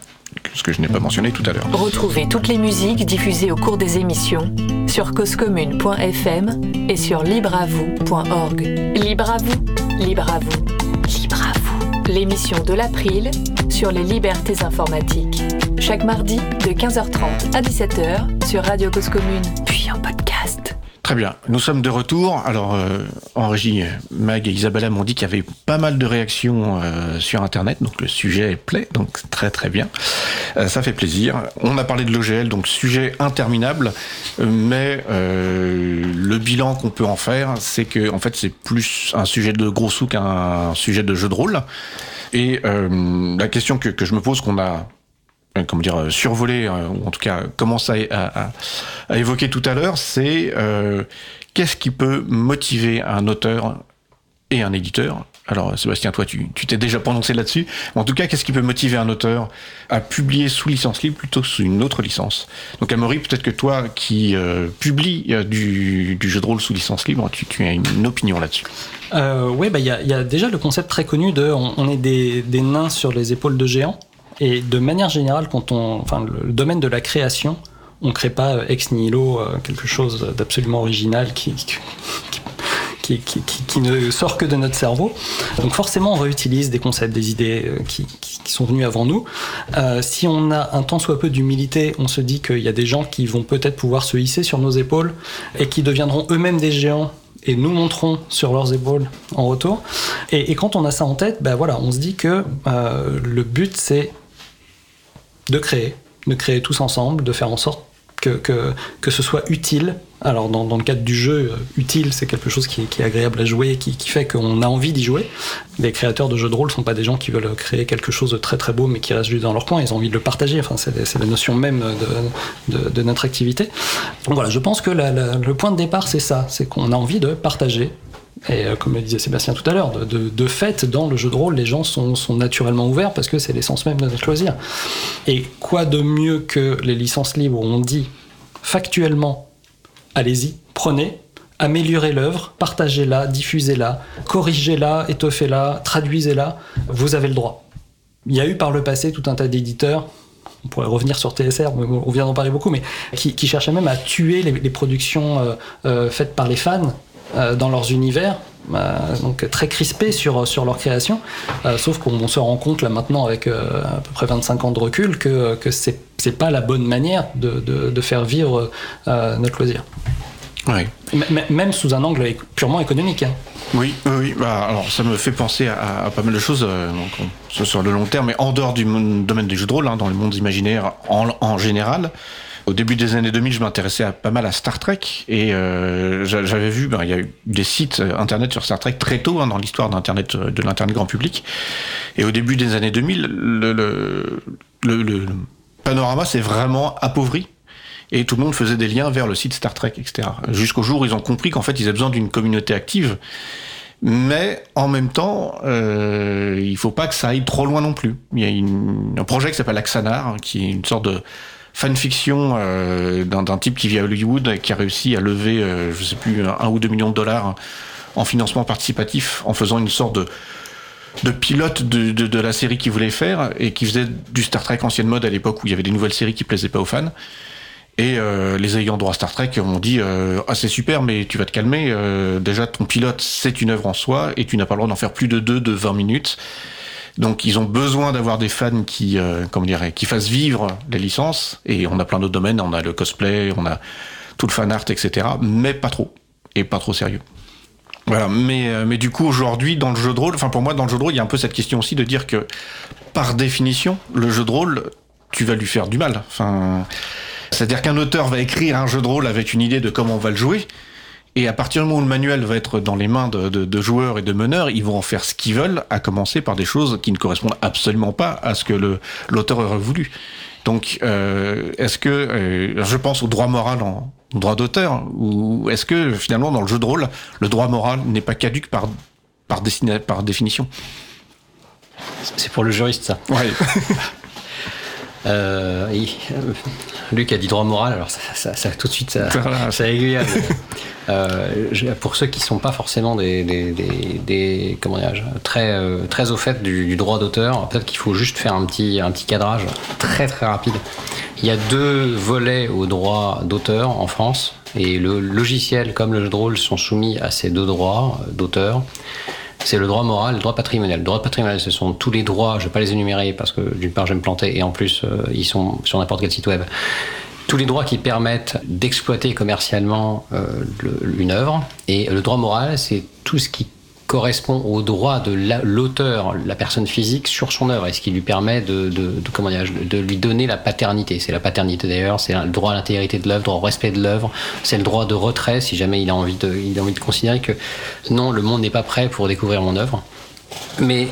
Ce que je n'ai pas mentionné tout à l'heure. Retrouvez toutes les musiques diffusées au cours des émissions sur causecommune.fm et sur libreavoue.org. Libre à vous, libre à vous, libre à vous. L'émission de l'April sur les libertés informatiques. Chaque mardi de 15h30 à 17h sur Radio Cause Commune, puis en podcast. Très bien. Nous sommes de retour. Alors, euh, en régie, Mag et Isabella m'ont dit qu'il y avait pas mal de réactions euh, sur Internet. Donc, le sujet plaît. Donc, très, très bien. Euh, ça fait plaisir. On a parlé de l'OGL, donc sujet interminable. Euh, Mais le bilan qu'on peut en faire, c'est que, en fait, c'est plus un sujet de gros sous qu'un sujet de jeu de rôle. Et la question que, que je me pose, qu'on a comment dire, euh, survolé, euh, ou en tout cas commencé à, à- évoquer tout à l'heure, c'est euh, qu'est-ce qui peut motiver un auteur et un éditeur? Alors Sébastien, toi tu t'es déjà prononcé là-dessus. En tout cas, qu'est-ce qui peut motiver un auteur à publier sous licence libre plutôt que sous une autre licence? Donc Amaury, peut-être que toi qui euh, euh, du, jeu de rôle sous licence libre, tu, as une opinion là-dessus. Euh, ouais, bah il y, a- y a déjà le concept très connu de on, est des nains sur les épaules de géants. Et de manière générale, quand on, enfin, le, domaine de la création, on crée pas euh, ex nihilo euh, quelque chose d'absolument original qui, qui, qui, qui- ne sort que de notre cerveau. Donc forcément, on réutilise des concepts, des idées euh, qui, qui- sont venus avant nous. Si on a un tant soit peu d'humilité, on se dit qu'il y a des gens qui vont peut-être pouvoir se hisser sur nos épaules et qui deviendront eux-mêmes des géants et nous montrons sur leurs épaules en retour. Et, quand on a ça en tête, ben voilà, on se dit que le but c'est de créer, de créer tous ensemble, de faire en sorte que, que, que ce soit utile. Alors dans, dans le cadre du jeu, euh, utile c'est quelque chose qui, est- agréable à jouer, qui, qui fait qu'on a envie d'y jouer. Les créateurs de jeux de rôle ne sont pas des gens qui veulent créer quelque chose de très très beau mais qui restent juste dans leur coin, ils ont envie de le partager, enfin, c'est la notion même de, de, notre activité. Donc voilà, je pense que le point de départ c'est ça, c'est qu'on a envie de partager et euh, comme le disait Sébastien tout à l'heure, de, fait, dans le jeu de rôle, les gens sont, naturellement ouverts parce que c'est l'essence même de notre loisir. Et quoi de mieux que les licences libres où on dit factuellement, allez-y, prenez, améliorez l'œuvre, partagez-la, diffusez-la, corrigez-la, étoffez-la, traduisez-la, vous avez le droit. Il y a eu par le passé tout un tas d'éditeurs on pourrait revenir sur TSR, on vient d'en parler beaucoup, mais qui, qui cherchaient même à tuer les, productions euh, euh, faites par les fans dans leurs univers, euh, donc très crispés sur, sur leur création. Euh, sauf qu'on se rend compte là maintenant, avec euh, à peu près 25 ans de recul, que, que c'est pas la bonne manière de, de, de faire vivre euh, notre loisir. M- même sous un angle purement économique. hein. Oui, oui, oui. Bah, alors ça me fait penser à, à pas mal de choses, euh, donc sur le long terme, mais en dehors du domaine du jeu de rôle, hein, dans les mondes imaginaires en, en général. Au début des années 2000, je m'intéressais pas mal à Star Trek et euh, j'a- j'avais vu, ben, il y a eu des sites euh, internet sur Star Trek très tôt hein, dans l'histoire d'internet euh, de l'internet grand public. Et au début des années 2000, le, le, le- le panorama s'est vraiment appauvri et tout le monde faisait des liens vers le site Star Trek, etc. Jusqu'au jour où ils ont compris qu'en fait, ils avaient besoin d'une communauté active. Mais en même temps, euh, il faut pas que ça aille trop loin non plus. Il y a une- un projet qui s'appelle Axanar, hein, qui est une sorte de fanfiction euh, d'un type qui vit à Hollywood et qui a réussi à lever, euh, je sais plus, un, ou deux millions de dollars hein, en financement participatif en faisant une sorte de pilote de, la série qu'il voulait faire et qui faisait du Star Trek ancienne mode à l'époque où il y avait des nouvelles séries qui plaisaient pas aux fans. Et euh, les ayants droit Star Trek m'ont dit euh, ah c'est super mais tu vas te calmer déjà ton pilote c'est une œuvre en soi et tu n'as pas le droit d'en faire plus de deux de 20 minutes donc ils ont besoin d'avoir des fans qui euh, comment dire qui fassent vivre les licences. Et on a plein d'autres domaines. On a le cosplay on a tout le fan art etc mais pas trop. Et pas trop sérieux. Voilà, mais, euh, mais du coup, aujourd'hui, dans le jeu de rôle, enfin pour moi, dans le jeu de rôle, il y a un peu cette question aussi de dire que, par définition, le jeu de rôle, tu vas lui faire du mal. Enfin, c'est-à-dire qu'un auteur va écrire un jeu de rôle avec une idée de comment on va le jouer, et à partir du moment où le manuel va être dans les mains de, de- de joueurs et de meneurs, ils vont en faire ce qu'ils veulent, à commencer par des choses qui ne correspondent absolument pas à ce que l'auteur aurait voulu. Donc, euh, est-ce que, euh, je pense au droit moral en, droit d'auteur Ou est-ce que finalement dans le jeu de rôle, le droit moral n'est pas caduque par, par, par définition? C'est pour le juriste ça. Ouais. Euh, Luc a dit droit moral, alors ça, ça, tout de suite ça, ça aiguille. Euh, pour ceux qui sont pas forcément des, des, des, comment très euh, très au fait du, droit d'auteur, peut-être qu'il faut juste faire un petit un petit cadrage très très rapide. Il y a deux volets au droit d'auteur en France et le logiciel comme le jeu de rôle sont soumis à ces deux droits d'auteur c'est le droit moral, le droit patrimonial. Le droit patrimonial, ce sont tous les droits, je ne vais pas les énumérer parce que d'une part je vais me planter et en plus euh, ils sont sur n'importe quel site web. Tous les droits qui permettent d'exploiter commercialement euh, une œuvre. Et le droit moral, c'est tout ce qui correspond au droit de l'auteur, la, personne physique, sur son œuvre et ce qui lui permet de, lui donner la paternité. C'est la paternité d'ailleurs, c'est le droit à l'intégrité de l'œuvre, droit au respect de l'œuvre, c'est le droit de retrait si jamais il a envie de, il a envie de considérer que non, le monde n'est pas prêt pour découvrir mon œuvre. Mais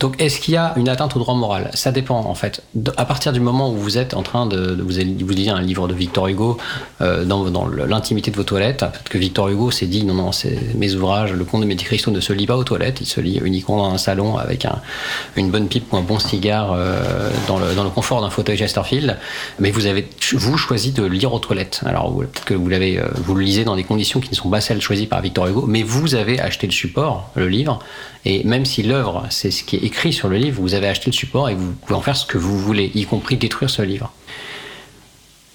donc, est-ce qu'il y a une atteinte au droit moral? Ça dépend, en fait. À partir du moment où vous êtes en train de. vous, lisez un livre de Victor Hugo euh, dans, l'intimité de vos toilettes, peut-être que Victor Hugo s'est dit non, non, mes ouvrages, le conte de Monte Cristo ne se lit pas aux toilettes, il se lit uniquement dans un salon avec un, une bonne pipe ou un bon cigare euh, dans, le, dans le confort d'un fauteuil Chesterfield. Mais vous avez, vous, choisi de lire aux toilettes. Alors, peut-être que vous, l'avez, euh, vous le lisez dans des conditions qui ne sont pas celles choisies par Victor Hugo, mais vous avez acheté le support, le livre, et même si l'œuvre, c'est ce qui est écrit sur le livre, vous avez acheté le support et vous pouvez en faire ce que vous voulez, y compris détruire ce livre.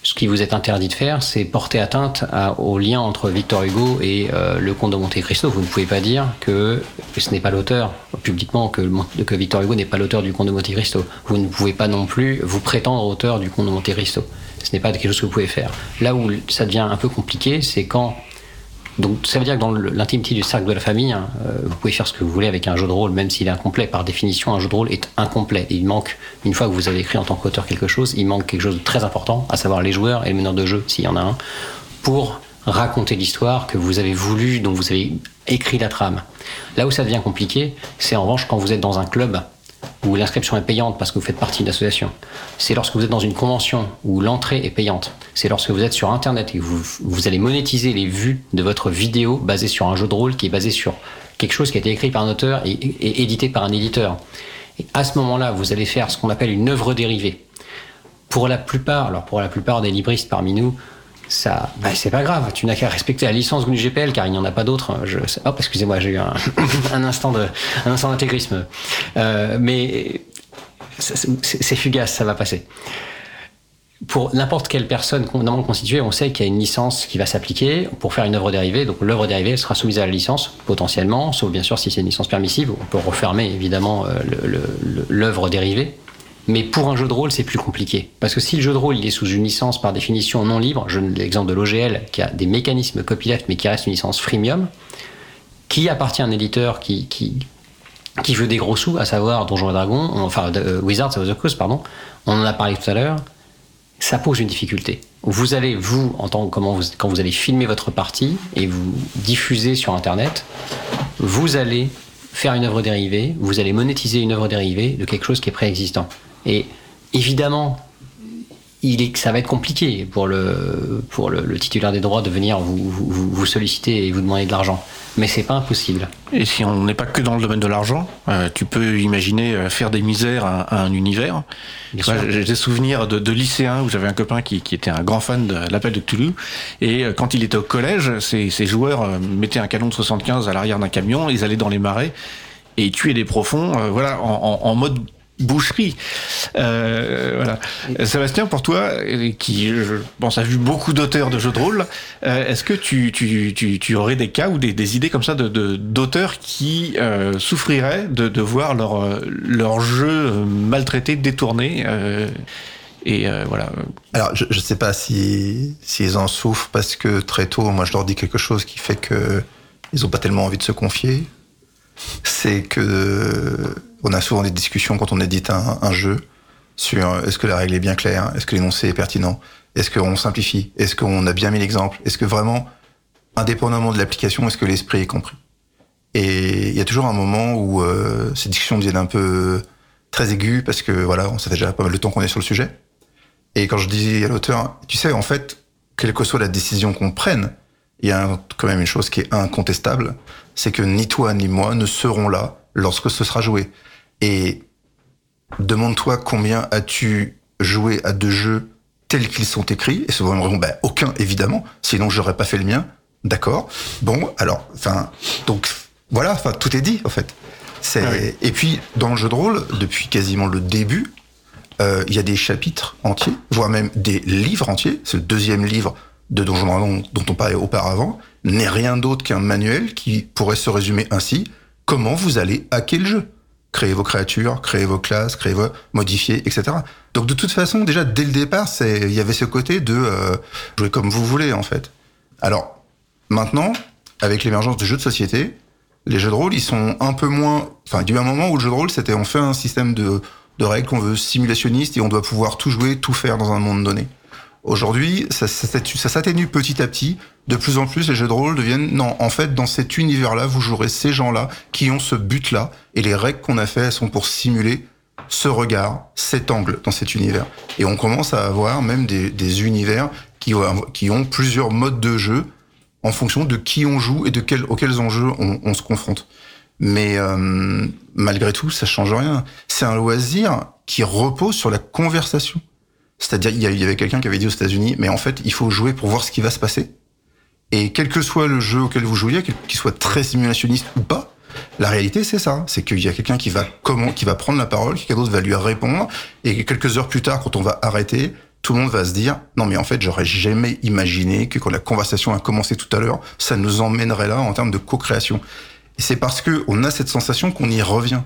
Ce qui vous est interdit de faire, c'est porter atteinte au lien entre Victor Hugo et euh, le comte de Monte Cristo. Vous ne pouvez pas dire que ce n'est pas l'auteur, publiquement, que, que Victor Hugo n'est pas l'auteur du comte de Monte Cristo. Vous ne pouvez pas non plus vous prétendre auteur du comte de Monte Cristo. Ce n'est pas quelque chose que vous pouvez faire. Là où ça devient un peu compliqué, c'est quand donc ça veut dire que dans l'intimité du cercle de la famille, hein, euh, vous pouvez faire ce que vous voulez avec un jeu de rôle, même s'il est incomplet. Par définition, un jeu de rôle est incomplet. il manque, une fois que vous avez écrit en tant qu'auteur quelque chose, il manque quelque chose de très important, à savoir les joueurs et le meneur de jeu, s'il y en a un, pour raconter l'histoire que vous avez voulu, dont vous avez écrit la trame. Là où ça devient compliqué, c'est en revanche quand vous êtes dans un club où l'inscription est payante parce que vous faites partie d'une association. C'est lorsque vous êtes dans une convention où l'entrée est payante. C'est lorsque vous êtes sur Internet et vous, vous allez monétiser les vues de votre vidéo basée sur un jeu de rôle qui est basé sur quelque chose qui a été écrit par un auteur et, et édité par un éditeur. Et à ce moment-là, vous allez faire ce qu'on appelle une œuvre dérivée. Pour la plupart, alors pour la plupart des libristes parmi nous, ça, bah, c'est pas grave. Tu n'as qu'à respecter la licence GNU GPL car il n'y en a pas d'autres. Je, hop, excusez-moi, j'ai eu un instant d'intégrisme. Euh, mais c'est fugace, ça va passer. Pour n'importe quelle personne normalement constituée, on sait qu'il y a une licence qui va s'appliquer pour faire une œuvre dérivée. Donc l'œuvre dérivée sera soumise à la licence potentiellement, sauf bien sûr si c'est une licence permissive. On peut refermer évidemment euh, l'œuvre dérivée. Mais pour un jeu de rôle, c'est plus compliqué. Parce que si le jeu de rôle il est sous une licence par définition non libre, je donne l'exemple de l'OGL qui a des mécanismes copyleft mais qui reste une licence freemium, qui appartient à un éditeur qui, qui, qui veut des gros sous, à savoir Donjons et Dragons, enfin euh, Wizards of the Coast, pardon, on en a parlé tout à l'heure, ça pose une difficulté. Vous allez, vous, en tant comment vous, quand vous allez filmer votre partie et vous diffuser sur Internet, vous allez faire une œuvre dérivée, vous allez monétiser une œuvre dérivée de quelque chose qui est préexistant. Et évidemment, il est, ça va être compliqué pour le, pour le, titulaire des droits de venir vous, vous, solliciter et vous demander de l'argent. Mais c'est pas impossible. Et si on n'est pas que dans le domaine de l'argent, euh, tu peux imaginer euh, faire des misères à, un univers. J'ai des souvenirs de, de lycéens où j'avais un copain qui, qui, était un grand fan de l'appel de Cthulhu. Et euh, quand il était au collège, ses, ses joueurs mettaient un canon de 75 à l'arrière d'un camion, ils allaient dans les marais et tuaient des profonds, voilà, en, en, en mode boucherie. Euh, voilà. Sébastien, pour toi, qui, je pense, a vu beaucoup d'auteurs de jeux de rôle, euh, est-ce que tu, tu, tu, tu, aurais des cas ou des, des idées comme ça de, d'auteurs qui euh, souffriraient de, de voir leur, leur jeu maltraité, détourné et voilà. Alors, je ne sais pas si s'ils en souffrent parce que très tôt, moi, je leur dis quelque chose qui fait que ils ont pas tellement envie de se confier. C'est que on a souvent des discussions quand on édite un, jeu sur euh, est-ce que la règle est bien claire, est-ce que l'énoncé est pertinent, est-ce qu'on simplifie, est-ce qu'on a bien mis l'exemple, est-ce que vraiment, indépendamment de l'application, est-ce que l'esprit est compris. Et il y a toujours un moment où euh, ces discussions deviennent un peu très aiguës parce que voilà, on sait déjà pas mal de temps qu'on est sur le sujet. Et quand je dis à l'auteur, tu sais, en fait, quelle que soit la décision qu'on prenne, il y a quand même une chose qui est incontestable, c'est que ni toi ni moi ne serons là lorsque ce sera joué. Et demande-toi combien as-tu joué à deux jeux tels qu'ils sont écrits Et souvent, on bah, aucun, évidemment, sinon j'aurais pas fait le mien. D'accord? Bon, alors, enfin, donc voilà, enfin, tout est dit en fait. C'est Ah oui. et puis dans le jeu de rôle, depuis quasiment le début, euh, il y a des chapitres entiers, voire même des livres entiers. C'est le deuxième livre de Donjon Dragon dont on parlait auparavant. N'est rien d'autre qu'un manuel qui pourrait se résumer ainsi comment vous allez hacker le jeu, créer vos créatures, créer vos classes, créer vos modifier, etc. Donc de toute façon, déjà dès le départ, c'est il y avait ce côté de euh, jouer comme vous voulez en fait. Alors Maintenant, avec l'émergence de jeux de société, les jeux de rôle, ils sont un peu moins. Enfin, il y a eu un moment où le jeu de rôle, c'était on fait un système de, de règles qu'on veut simulationniste et on doit pouvoir tout jouer, tout faire dans un monde donné. Aujourd'hui, ça s'atténue petit à petit. De plus en plus, les jeux de rôle deviennent non. En fait, dans cet univers-là, vous jouerez ces gens-là qui ont ce but-là et les règles qu'on a fait, elles sont pour simuler ce regard, cet angle dans cet univers. Et on commence à avoir même des, univers qui, ont- plusieurs modes de jeu en fonction de qui on joue et de quel, auxquels enjeux on, on se confronte. Mais euh, malgré tout, ça change rien. C'est un loisir qui repose sur la conversation. C'est-à-dire, il y avait quelqu'un qui avait dit aux États-Unis, mais en fait, il faut jouer pour voir ce qui va se passer. Et quel que soit le jeu auquel vous jouiez, qu'il soit très simulationniste ou pas, la réalité c'est ça, c'est qu'il y a quelqu'un qui va comment, qui va prendre la parole, quelqu'un d'autre va lui répondre, et quelques heures plus tard, quand on va arrêter, tout le monde va se dire non mais en fait j'aurais jamais imaginé que quand la conversation a commencé tout à l'heure, ça nous emmènerait là en termes de co-création. Et c'est parce que on a cette sensation qu'on y revient.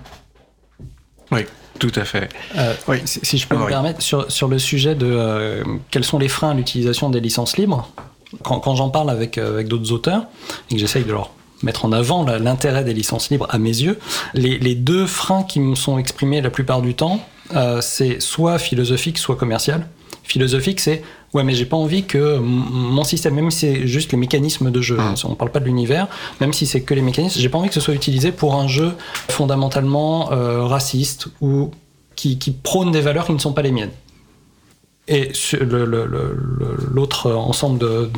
Oui, tout à fait. Euh, Oui. si, si je peux Ah, me oui. permettre, sur, sur le sujet de euh, quels sont les freins à l'utilisation des licences libres, quand, quand j'en parle avec, euh, avec d'autres auteurs et que j'essaye de leur mettre en avant l'intérêt des licences libres à mes yeux, les, les deux freins qui me sont exprimés la plupart du temps, euh, c'est soit philosophique, soit commercial. Philosophique, c'est ouais, mais j'ai pas envie que mon système, même si c'est juste les mécanismes de jeu, Hum. on parle pas de l'univers, même si c'est que les mécanismes, j'ai pas envie que ce soit utilisé pour un jeu fondamentalement euh, raciste ou qui, qui prône des valeurs qui ne sont pas les miennes. Et l'autre ensemble de,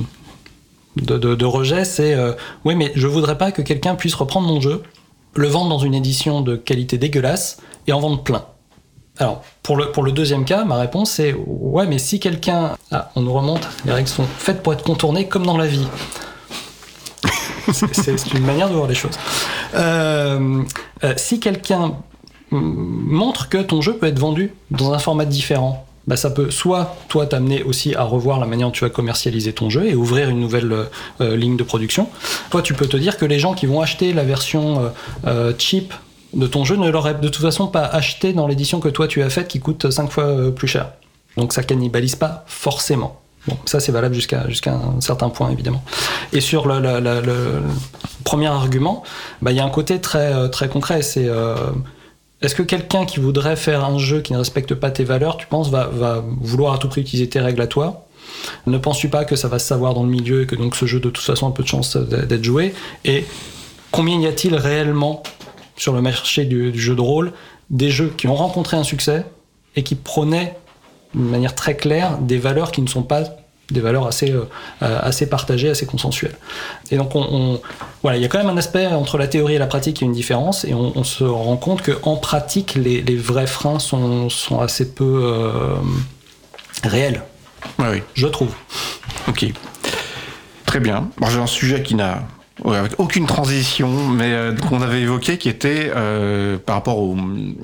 de, rejets, c'est euh, oui, mais je voudrais pas que quelqu'un puisse reprendre mon jeu, le vendre dans une édition de qualité dégueulasse et en vendre plein. Alors, pour le, deuxième cas, ma réponse c'est ouais, mais si quelqu'un. Ah, on nous remonte, les règles sont faites pour être contournées comme dans la vie. C'est- une manière de voir les choses. Euh, euh, si quelqu'un montre que ton jeu peut être vendu dans un format différent, bah ça peut soit toi t'amener aussi à revoir la manière dont tu vas commercialiser ton jeu et ouvrir une nouvelle euh, euh, ligne de production. Toi, tu peux te dire que les gens qui vont acheter la version euh, euh, cheap de ton jeu ne l'auraient de toute façon pas acheté dans l'édition que toi tu as faite qui coûte 5 fois plus cher. Donc ça cannibalise pas forcément. Bon, ça c'est valable jusqu'à jusqu'à un certain point évidemment. Et sur le, premier argument, bah, il y a un côté très très concret. C'est est-ce que quelqu'un qui voudrait faire un jeu qui ne respecte pas tes valeurs, tu penses, va, vouloir à tout prix utiliser tes règles à toi? Ne penses-tu pas que ça va se savoir dans le milieu et que donc ce jeu de toute façon a peu de chance d'être joué? Et combien y a-t-il réellement sur le marché du, du jeu de rôle des jeux qui ont rencontré un succès et qui prônaient d'une manière très claire des valeurs qui ne sont pas des valeurs assez, euh, euh, assez partagées, assez consensuelles. Et donc, on, on- voilà, il y a quand même un aspect entre la théorie et la pratique, il y a une différence, et on, on se rend compte qu'en pratique, les, les vrais freins sont, sont assez peu euh, réels, oui. je trouve. Ok. Très bien. Bon, J'ai un sujet qui n'a ouais, avec aucune transition, mais euh, qu'on avait évoqué, qui était euh, par rapport au,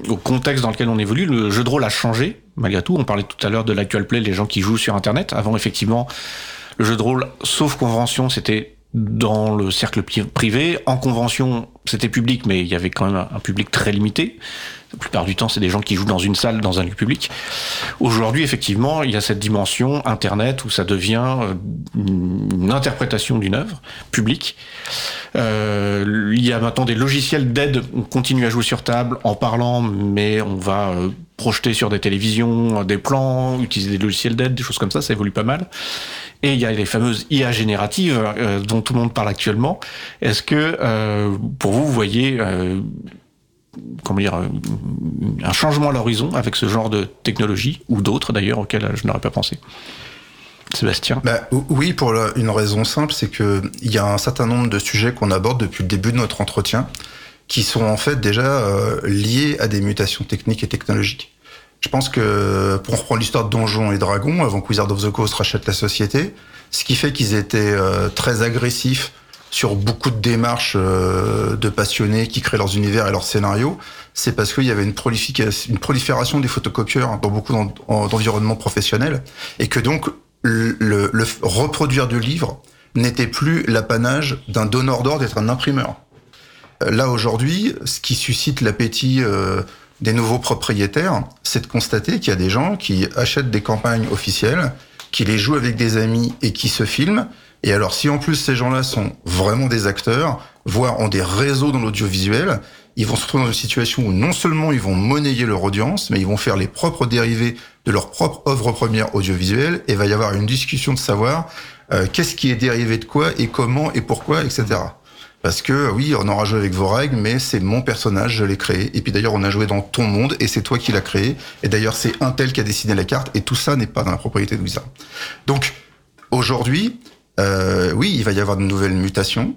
au contexte dans lequel on évolue. Le jeu de rôle a changé, malgré tout. On parlait tout à l'heure de l'actual play, les gens qui jouent sur Internet. Avant, effectivement, le jeu de rôle, sauf convention, c'était dans le cercle pri- privé. En convention, c'était public, mais il y avait quand même un public très limité. La plupart du temps, c'est des gens qui jouent dans une salle, dans un lieu public. Aujourd'hui, effectivement, il y a cette dimension Internet où ça devient euh, une interprétation d'une œuvre publique. Euh, il y a maintenant des logiciels d'aide. On continue à jouer sur table en parlant, mais on va euh, projeter sur des télévisions des plans, utiliser des logiciels d'aide, des choses comme ça. Ça évolue pas mal. Et il y a les fameuses IA génératives dont tout le monde parle actuellement. Est-ce que, pour vous, vous voyez comment dire, euh, un changement à l'horizon avec ce genre de technologie, ou d'autres d'ailleurs auxquelles je n'aurais pas pensé Sébastien? Bah, Oui, pour une raison simple, c'est qu'il y a un certain nombre de sujets qu'on aborde depuis le début de notre entretien qui sont en fait déjà euh, liés à des mutations techniques et technologiques. Je pense que pour reprendre l'histoire de Donjons et Dragons, avant que Wizard of the Coast rachète la société, ce qui fait qu'ils étaient euh, très agressifs sur beaucoup de démarches euh, de passionnés qui créent leurs univers et leurs scénarios, c'est parce qu'il y avait une, prolifération des photocopieurs dans beaucoup d'environnements professionnels, et que donc le, le reproduire du livre n'était plus l'apanage d'un donneur d'ordre d'être un imprimeur. Là aujourd'hui, ce qui suscite l'appétit euh, des nouveaux propriétaires, c'est de constater qu'il y a des gens qui achètent des campagnes officielles, qui les jouent avec des amis et qui se filment. Et alors, si en plus ces gens-là sont vraiment des acteurs, voire ont des réseaux dans l'audiovisuel, ils vont se retrouver dans une situation où non seulement ils vont monnayer leur audience, mais ils vont faire les propres dérivés de leur propre œuvre première audiovisuelle, et va y avoir une discussion de savoir euh, qu'est-ce qui est dérivé de quoi et comment et pourquoi, etc. Parce que oui, on aura joué avec vos règles, mais c'est mon personnage, je l'ai créé. Et puis d'ailleurs, on a joué dans ton monde et c'est toi qui l'as créé. Et d'ailleurs, c'est un tel qui a dessiné la carte et tout ça n'est pas dans la propriété de Wizard. Donc aujourd'hui, euh, oui, il va y avoir de nouvelles mutations.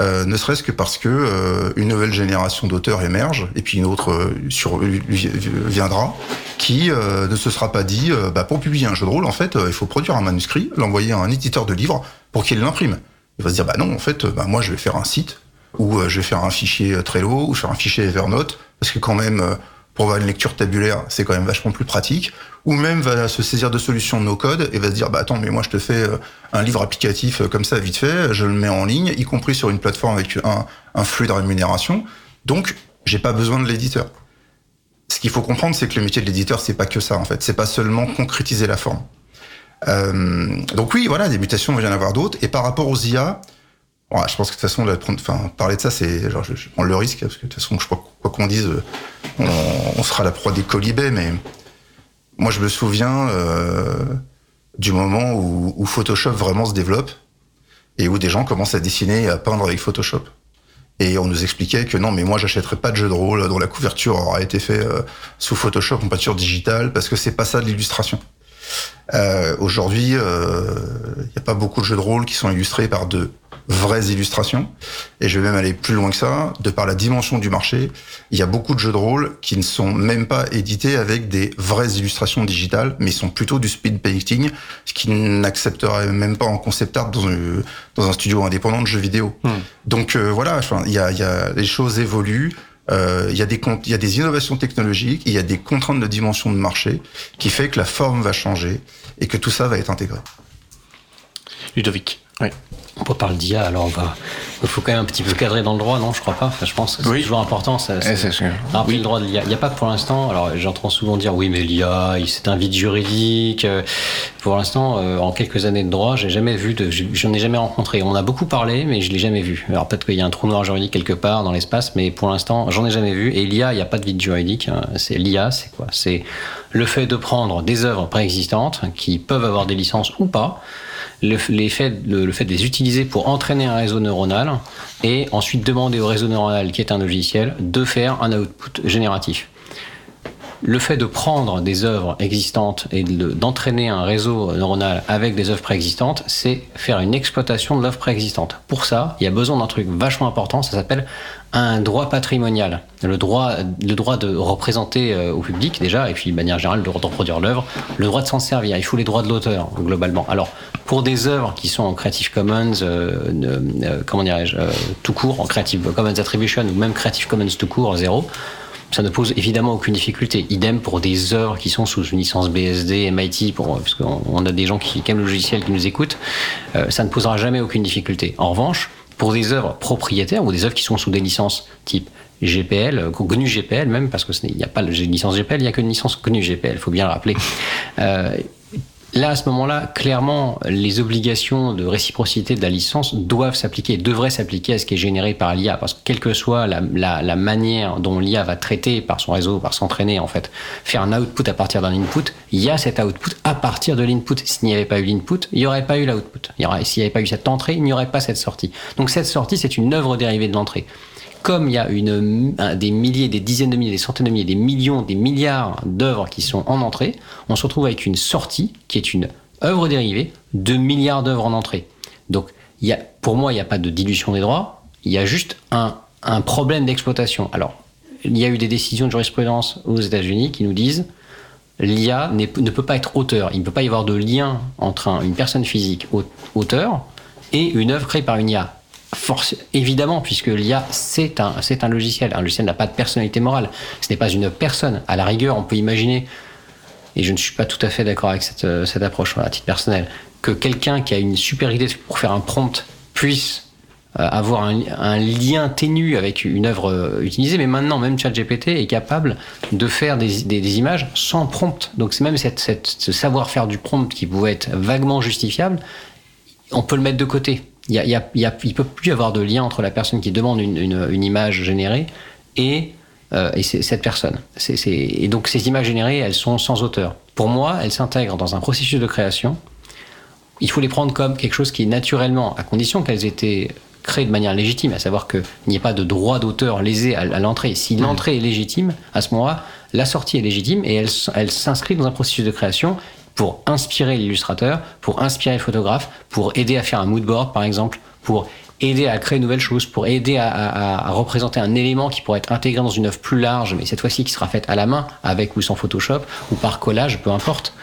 Euh, ne serait-ce que parce que euh, une nouvelle génération d'auteurs émerge et puis une autre euh, sur, viendra qui euh, ne se sera pas dit bah, pour publier un jeu de rôle en fait il faut produire un manuscrit l'envoyer à un éditeur de livres pour qu'il l'imprime il va se dire, bah non, en fait, bah moi je vais faire un site, ou euh, je vais faire un fichier euh, Trello, ou faire un fichier Evernote, parce que quand même, euh, pour avoir une lecture tabulaire, c'est quand même vachement plus pratique. Ou même va se saisir de solutions no-code et va se dire, bah attends, mais moi je te fais un livre applicatif comme ça vite fait, je le mets en ligne, y compris sur une plateforme avec un, un flux de rémunération. Donc, j'ai pas besoin de l'éditeur. Ce qu'il faut comprendre, c'est que le métier de l'éditeur, c'est pas que ça en fait. C'est pas seulement concrétiser la forme. Euh, donc oui, voilà, des mutations, il va y en avoir d'autres. Et par rapport aux IA, je pense que de toute façon, parler de ça, c'est, je, prends le risque, parce que de toute façon, je crois quoi qu'on dise, on, on, sera la proie des colibés, mais moi, je me souviens euh, du moment où, Photoshop vraiment se développe et où des gens commencent à dessiner et à peindre avec Photoshop. Et on nous expliquait que non, mais moi, j'achèterais pas de jeu de rôle dont la couverture aura été fait euh, sous Photoshop en peinture digitale, parce que c'est pas ça de l'illustration. Euh, Aujourd'hui, il euh, n'y a pas beaucoup de jeux de rôle qui sont illustrés par de vraies illustrations. Et je vais même aller plus loin que ça. De par la dimension du marché, il y a beaucoup de jeux de rôle qui ne sont même pas édités avec des vraies illustrations digitales, mais ils sont plutôt du speed painting, ce qui n'accepterait même pas en concept art dans, un, dans un studio indépendant de jeux vidéo. Hmm. Donc euh, voilà, enfin, il y a, y a, les choses évoluent. Euh, il y, a des, y a des innovations technologiques, il y a des contraintes de dimension de marché qui fait que la forme va changer et que tout ça va être intégré. Ludovic. Oui. On parler d'IA, alors on va. Il faut quand même un petit peu cadrer dans le droit, non Je crois pas. Enfin, je pense que c'est toujours important. Ça, c'est, oui. le droit de l'IA. Il n'y a pas pour l'instant. Alors j'entends souvent dire oui, mais l'IA, c'est un vide juridique. Pour l'instant, euh, en quelques années de droit, j'ai jamais vu de. J'en ai jamais rencontré. On a beaucoup parlé, mais je l'ai jamais vu. Alors peut-être qu'il y a un trou noir juridique quelque part dans l'espace, mais pour l'instant, j'en ai jamais vu. Et l'IA, il n'y a pas de vide juridique. Hein. C'est l'IA, c'est quoi? C'est le fait de prendre des œuvres préexistantes qui peuvent avoir des licences ou pas le, fait, le, fait de les utiliser pour entraîner un réseau neuronal et ensuite demander au réseau neuronal, qui est un logiciel, de faire un output génératif. Le fait de prendre des œuvres existantes et d'entraîner un réseau neuronal avec des œuvres préexistantes, c'est faire une exploitation de l'œuvre préexistante. Pour ça, il y a besoin d'un truc vachement important, ça s'appelle un droit patrimonial, le droit, le droit de représenter euh, au public déjà, et puis de manière générale de reproduire l'œuvre, le droit de s'en servir. Il faut les droits de l'auteur globalement. Alors pour des œuvres qui sont en Creative Commons, euh, euh, comment dirais-je, tout court, en Creative Commons Attribution ou même Creative Commons tout court zéro, ça ne pose évidemment aucune difficulté. Idem pour des œuvres qui sont sous une licence BSD, MIT, pour, parce qu'on a des gens qui, aiment le logiciel qui nous écoutent, ça ne posera jamais aucune difficulté. En revanche, pour des œuvres propriétaires ou des œuvres qui sont sous des licences type GPL, GNU GPL même, parce qu'il n'y a pas de licence GPL, il n'y a qu'une licence GNU GPL, il faut bien le rappeler. Euh, Là, à ce moment-là, clairement, les obligations de réciprocité de la licence doivent s'appliquer, devraient s'appliquer à ce qui est généré par l'IA, parce que quelle que soit la, la, la manière dont l'IA va traiter par son réseau, par s'entraîner en fait, faire un output à partir d'un input, il y a cet output à partir de l'input. S'il n'y avait pas eu l'input, il n'y aurait pas eu l'output. S'il n'y avait pas eu cette entrée, il n'y aurait pas cette sortie. Donc cette sortie, c'est une œuvre dérivée de l'entrée comme il y a des milliers, des dizaines de milliers, des centaines de milliers, des millions, des milliards d'œuvres qui sont en entrée, on se retrouve avec une sortie qui est une œuvres dérivées, de milliards d'œuvres en entrée. Donc, pour moi, il n'y a pas de dilution des droits, il y a juste un, problème d'exploitation. Alors, il y a eu des décisions de jurisprudence aux États-Unis qui nous disent l'IA ne peut pas être auteur. Il ne peut pas y avoir de lien entre un- une personne physique au- auteur et une œuvre créée par une IA. Force, évidemment, puisque l'IA, c'est un, c'est un logiciel. Un logiciel n'a pas de personnalité morale. Ce n'est pas une personne. À la rigueur, on peut imaginer, et je ne suis pas tout à fait d'accord avec cette, euh, cette approche à titre personnel, que quelqu'un qui a une super idée pour faire un prompt puisse euh, avoir un, un lien ténu avec une œuvre euh, utilisée, mais maintenant même ChatGPT est capable de faire des, des- des images sans prompt. Donc c'est même cette, cette- ce savoir-faire du prompt qui pouvait être vaguement justifiable, on peut le mettre de côté. Il y a, il y a- il y a- il peut plus y avoir de lien entre la personne qui demande une, une- une image générée et, euh, et cette personne. Et donc ces images générées, elles sont sans auteur. Pour moi, elles s'intègrent dans un processus de création. Il faut les prendre comme quelque chose qui est naturellement, à condition qu'elles aient été créées de manière légitime, à savoir qu'il n'y ait pas de droit d'auteur lésé à, à l'entrée. Si l'entrée est légitime, à ce moment-là, la sortie est légitime et elle s'inscrit dans un processus de création pour inspirer l'illustrateur, pour inspirer le photographe, pour aider à faire un mood board par exemple, pour aider à créer de nouvelles choses, pour aider à, à- représenter un élément qui pourrait être intégré dans une œuvre plus large, mais cette fois-ci qui sera faite à la main, avec ou sans Photoshop, ou par collage, peu importe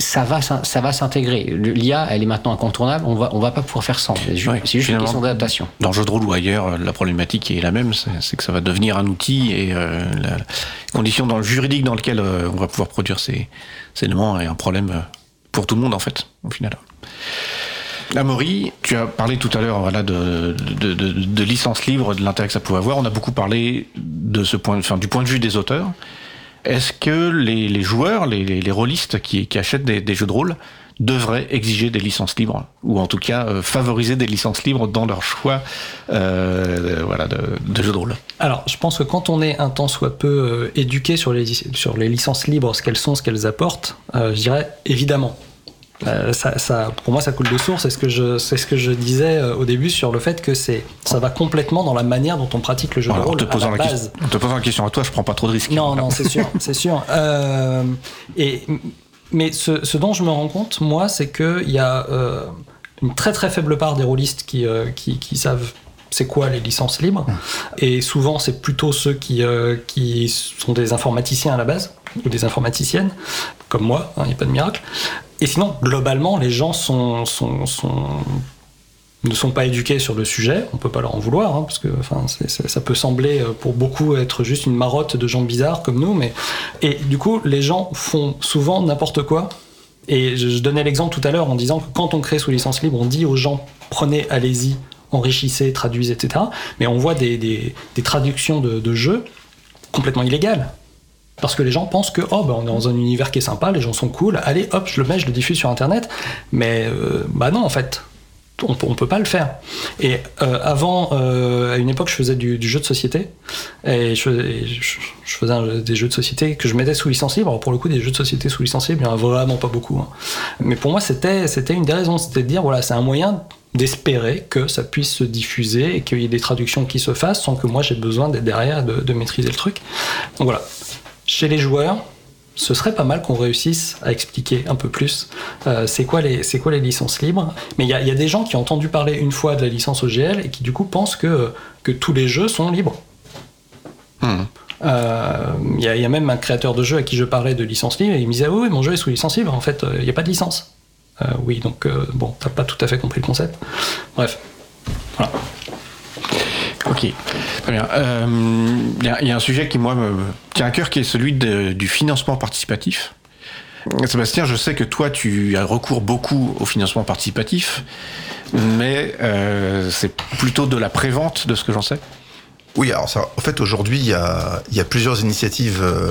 ça va, ça va s'intégrer. L'IA, elle est maintenant incontournable. On va, on va pas pouvoir faire sans. C'est juste une question d'adaptation. Dans jeu de rôle ou ailleurs, euh, la problématique est la même, c'est que ça va devenir un outil et euh, la condition dans le juridique dans lequel euh, on va pouvoir produire ces, ces éléments est un problème euh, pour tout le monde en fait, au final. Amaury, tu as parlé tout à l'heure voilà, de, de, de, de licence libre, de l'intérêt que ça pouvait avoir. On a beaucoup parlé de ce point, enfin, du point de vue des auteurs. Est-ce que les, joueurs, les, les, rôlistes qui, achètent des, jeux de rôle devraient exiger des licences libres ou en tout cas euh, favoriser des licences libres dans leur choix euh, de, jeux de rôle? Alors, je pense que quand on est un tant soit peu euh, éduqué sur les, sur les licences libres, ce qu'elles sont, ce qu'elles apportent, je dirais évidemment. Euh, ça, ça, pour moi, ça coule de source. C'est ce que je, c'est ce que je disais euh, au début sur le fait que c'est, ça va complètement dans la manière dont on pratique le jeu Voilà, de en, rôle te à posant la la, base. question, en te posant la question à toi, je prends pas trop de risques. Non, non, c'est sûr, c'est sûr. Euh, et, mais ce, ce dont je me rends compte, moi, c'est qu'il y a euh, une très très faible part des rôlistes qui, qui, qui savent c'est quoi les licences libres. Et souvent, c'est plutôt ceux qui, euh, qui sont des informaticiens à la base, ou des informaticiennes, comme moi, il n'y a pas de miracle. Et sinon, globalement, les gens ne sont pas éduqués sur le sujet, on peut pas leur en vouloir, hein, parce que ça peut sembler euh, pour beaucoup être juste une marotte de gens bizarres comme nous, mais et du coup les gens font souvent n'importe quoi. Et je, donnais l'exemple tout à l'heure en disant que quand on crée sous licence libre, on dit aux gens prenez, allez-y, enrichissez, traduisez, etc. Mais on voit des, traductions de jeux complètement illégales. Parce que les gens pensent que oh, bah, on est dans un univers qui est sympa, les gens sont cool, allez hop, je le mets, je le diffuse sur internet. Mais euh, bah non, en fait, on, on peut pas le faire. Et euh, avant, euh, à une époque, je faisais du, jeu de société. Et je, faisais- des jeux de société que je mettais sous licence libre. Alors pour le coup, des jeux de société sous licence libre, il y en a vraiment pas beaucoup. hein. Mais pour moi, c'était une des raisons. C'était de dire, voilà, c'est un moyen d'espérer que ça puisse se diffuser et qu'il y ait des traductions qui se fassent sans que moi j'ai besoin d'être derrière de, de maîtriser le truc. Donc voilà. Chez les joueurs, ce serait pas mal qu'on réussisse à expliquer un peu plus euh, c'est quoi, les- c'est quoi les licences libres. Mais il y, a- il y a des gens qui ont entendu parler une fois de la licence OGL et qui du coup pensent que, que tous les jeux sont libres. Hmm. Euh, Il y, a- il y a même un créateur de jeu à qui je parlais de licence libre et il me disait oui, oui mon jeu est sous licence libre en fait euh, il n'y a pas de licence Euh, oui donc bon t'as pas tout à fait compris le concept bref voilà Ok, très bien. Euh, Il il y a un sujet qui, moi, me tient à cœur, qui est celui du financement participatif. Sébastien, je sais que toi, tu as recours beaucoup au financement participatif, mais euh, c'est plutôt de la prévente, de ce que j'en sais. Oui, alors ça, en fait, aujourd'hui, il y a, plusieurs initiatives euh,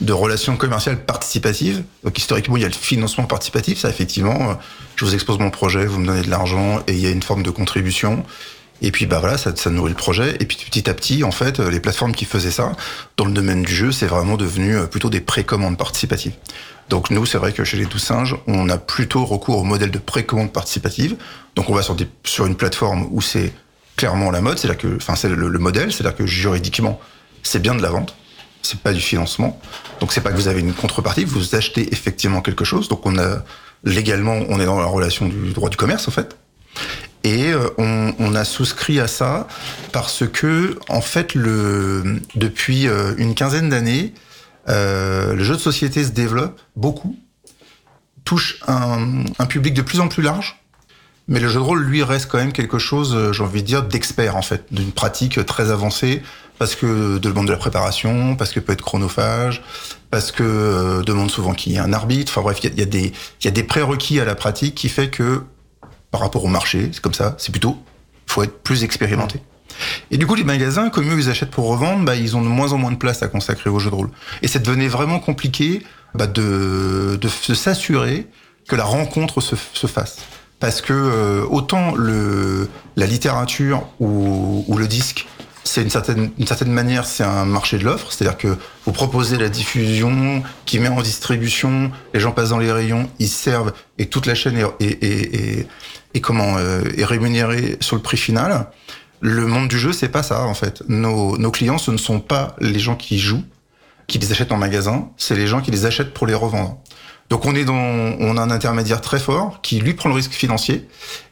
de relations commerciales participatives. Donc, historiquement, il y a le financement participatif. Ça, effectivement, euh, je vous expose mon projet, vous me donnez de l'argent et il y a une forme de contribution. Et puis, bah voilà, ça, ça nourrit le projet. Et puis, petit à petit, en fait, les plateformes qui faisaient ça, dans le domaine du jeu, c'est vraiment devenu euh, plutôt des précommandes participatives. Donc, nous, c'est vrai que chez les 12 singes, on a plutôt recours au modèle de précommande participative. Donc, on va sur, des, sur une plateforme où c'est clairement la mode, c'est-à-dire que, enfin, c'est le, le modèle, c'est-à-dire que juridiquement, c'est bien de la vente, c'est pas du financement. Donc c'est pas que vous avez une contrepartie, vous achetez effectivement quelque chose. Donc on a légalement, on est dans la relation du droit du commerce en fait. Et euh, on, a souscrit à ça parce que, en fait, le, depuis euh, une quinzaine d'années, euh, le jeu de société se développe beaucoup, touche un, public de plus en plus large, mais le jeu de rôle, lui, reste quand même quelque chose, j'ai envie de dire, d'expert, en fait, d'une pratique très avancée, parce que demande de la préparation, parce que peut être chronophage, parce que demande souvent qu'il y ait un arbitre. Enfin bref, il y, y a, y a des prérequis à la pratique qui fait que par rapport au marché, c'est comme ça, c'est plutôt, faut être plus expérimenté. Et du coup, les magasins, comme eux, ils achètent pour revendre, bah, ils ont de moins en moins de place à consacrer aux jeux de rôle. Et ça devenait vraiment compliqué bah, de, de, de s'assurer que la rencontre se, se fasse. Parce que euh, autant le, la littérature ou, ou le disque, c'est une certaine, une certaine manière, c'est un marché de l'offre, c'est-à-dire que vous proposez la diffusion qui met en distribution, les gens passent dans les rayons, ils servent et toute la chaîne est, est, est comment euh, est rémunérée sur le prix final. Le monde du jeu, c'est pas ça en fait. Nos, nos clients, ce ne sont pas les gens qui jouent, qui les achètent en magasin, c'est les gens qui les achètent pour les revendre. Donc on est dans, on a un intermédiaire très fort qui lui prend le risque financier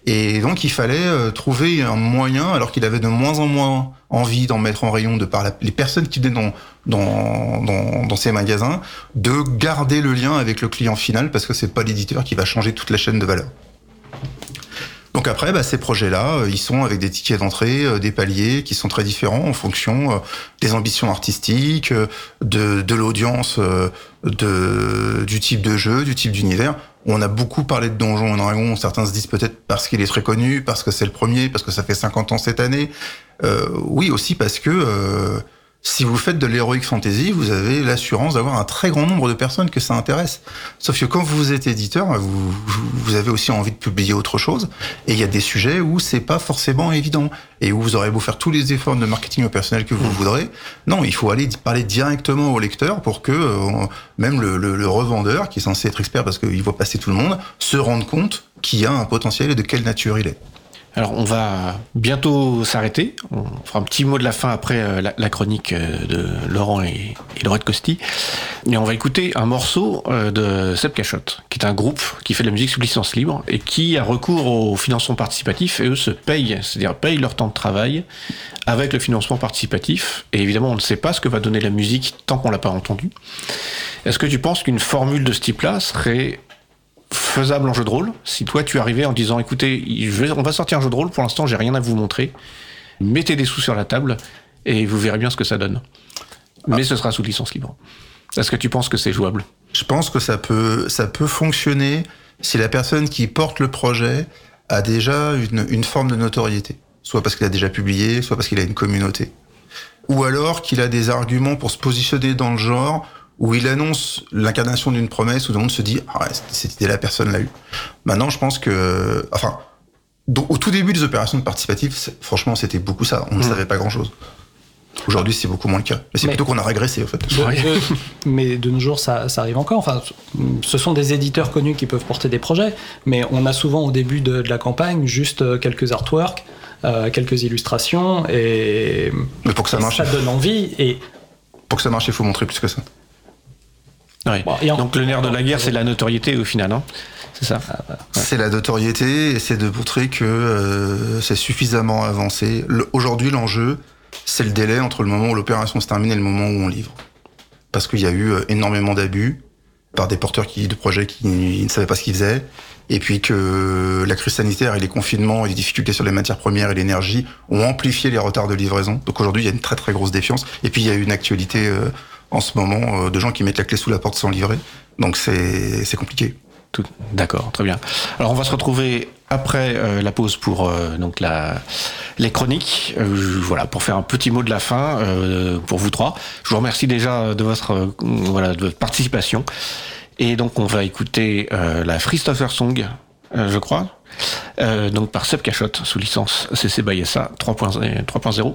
et donc il fallait euh, trouver un moyen, alors qu'il avait de moins en moins envie d'en mettre en rayon de par la, les personnes qui venaient dans, dans, dans, dans, ces magasins, de garder le lien avec le client final parce que c'est pas l'éditeur qui va changer toute la chaîne de valeur. Donc après, bah, ces projets-là, euh, ils sont avec des tickets d'entrée, euh, des paliers qui sont très différents en fonction euh, des ambitions artistiques, de, l'audience, du type de jeu, du type d'univers. On a beaucoup parlé de Donjons et Dragons. Certains se disent peut-être parce qu'il est très connu, parce que c'est le premier, parce que ça fait 50 ans cette année. Oui, aussi parce que si vous faites de l'heroic fantasy, vous avez l'assurance d'avoir un très grand nombre de personnes que ça intéresse. Sauf que quand vous êtes éditeur, vous, vous avez aussi envie de publier autre chose. Et il y a des sujets où c'est pas forcément évident. Et où vous aurez beau faire tous les efforts de marketing au personnel que vous mmh. voudrez. Non, il faut aller parler directement au lecteur pour que euh, même le, le, le, revendeur, qui est censé être expert parce qu'il voit passer tout le monde, se rende compte qu'il y a un potentiel et de quelle nature il est. Alors on va bientôt s'arrêter. On fera un petit mot de la fin après euh, la, chronique euh, de Laurent et, et Laurette Costi. Et on va écouter un morceau euh, de Seb Cachotte, qui est un groupe qui fait de la musique sous licence libre et qui a recours au financement participatif et eux se payent, c'est-à-dire payent leur temps de travail avec le financement participatif. Et évidemment on ne sait pas ce que va donner la musique tant qu'on l'a pas entendu. Est-ce que tu penses qu'une formule de ce type-là serait faisable en jeu de rôle. Si toi tu arrivais en disant écoutez, on va sortir un jeu de rôle, pour l'instant j'ai rien à vous montrer, mettez des sous sur la table et vous verrez bien ce que ça donne. Mais ce sera sous licence libre. Est-ce que tu penses que c'est jouable? Je pense que ça peut, ça peut fonctionner si la personne qui porte le projet a déjà une, une forme de notoriété. Soit parce qu'il a déjà publié, soit parce qu'il a une communauté. Ou alors qu'il a des arguments pour se positionner dans le genre où il annonce l'incarnation d'une promesse, où tout le monde se dit ah, cette idée-là, personne l'a eu. Maintenant, je pense que, enfin, donc, au tout début des opérations de participatif, franchement, c'était beaucoup ça. On ne mmh. savait pas grand-chose. Aujourd'hui, c'est beaucoup moins le cas. Mais c'est plutôt qu'on a régressé, en fait. De, de, mais de nos jours, ça, ça, arrive encore. Enfin, ce sont des éditeurs connus qui peuvent porter des projets, mais on a souvent au début de, de la campagne juste quelques artworks, euh, quelques illustrations, et, mais pour que ça, marche, ça donne envie. Et pour que ça marche, il faut montrer plus que ça. Ouais. Bon, en... Donc le nerf de la guerre, c'est la notoriété au final, hein c'est ça ouais. C'est la notoriété et c'est de montrer que euh, c'est suffisamment avancé. Le, Aujourd'hui, l'enjeu, c'est le délai entre le moment où l'opération se termine et le moment où on livre. Parce qu'il y a eu euh, énormément d'abus par des porteurs qui, de projets qui ne savaient pas ce qu'ils faisaient. Et puis que la crise sanitaire et les confinements et les difficultés sur les matières premières et l'énergie ont amplifié les retards de livraison. Donc aujourd'hui, il y a une très très grosse défiance. Et puis il y a une actualité euh, en ce moment euh, de gens qui mettent la clé sous la porte sans livrer. Donc c'est compliqué. D'accord, très bien. Alors on va se retrouver après euh, la pause pour euh, donc la les chroniques. Voilà, pour faire un petit mot de la fin pour vous trois. Je vous remercie déjà de votre voilà de votre participation. Et donc on va écouter la Christopher Song, je crois. donc par Seb Cachotte sous licence CC by SA 3.0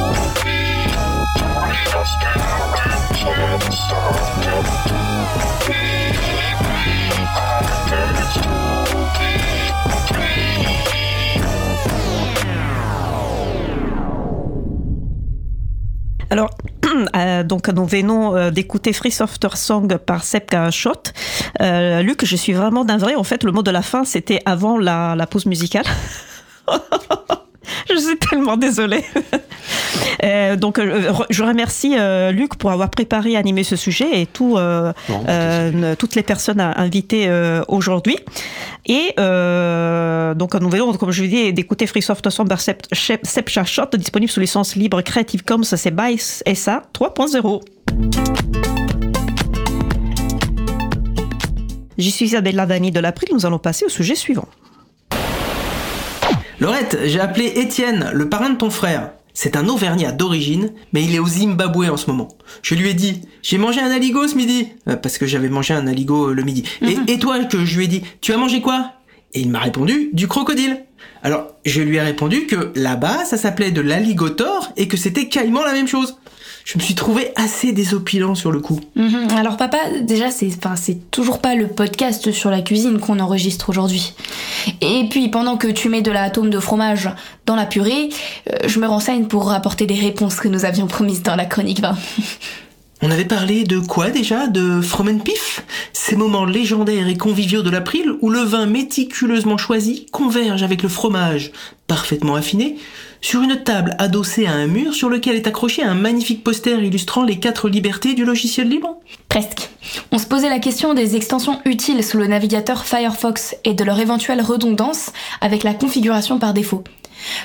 Alors, euh, donc nous venons euh, d'écouter Free Software Song par Sepka Shot. Euh, Luc, je suis vraiment navré. En fait, le mot de la fin, c'était avant la, la pause musicale. je suis tellement désolée. Euh, donc, euh, je remercie euh, Luc pour avoir préparé et animé ce sujet et tout, Non, toutes les personnes invitées aujourd'hui. Et donc, nous venons, comme je vous dis, d'écouter Free Soft par Sep- Shot, disponible sous licence libre Creative Commons, c'est by SA 3.0. J'y suis Isabella Dani de l'April, nous allons passer au sujet suivant. Laurette, j'ai appelé Étienne, le parrain de ton frère. C'est un Auvergnat d'origine, mais il est au Zimbabwe en ce moment. Je lui ai dit, j'ai mangé un aligot ce midi, Euh, parce que j'avais mangé un aligot euh, le midi. Et, et toi, que je lui ai dit, tu as mangé quoi? Et il m'a répondu, du crocodile. Alors, je lui ai répondu que là-bas, ça s'appelait de l'alligator et que c'était quasiment la même chose. Je me suis trouvé assez désopilant sur le coup. Mhm. Alors papa, déjà c'est enfin c'est toujours pas le podcast sur la cuisine qu'on enregistre aujourd'hui. Et puis pendant que tu mets de la tome de fromage dans la purée, euh, je me renseigne pour apporter des réponses que nous avions promises dans la chronique 20. On avait parlé de quoi déjà? De Fromenpif Ces moments légendaires et conviviaux de l'April où le vin méticuleusement choisi converge avec le fromage parfaitement affiné sur une table adossée à un mur sur lequel est accroché un magnifique poster illustrant les quatre libertés du logiciel libre Presque. On se posait la question des extensions utiles sous le navigateur Firefox et de leur éventuelle redondance avec la configuration par défaut.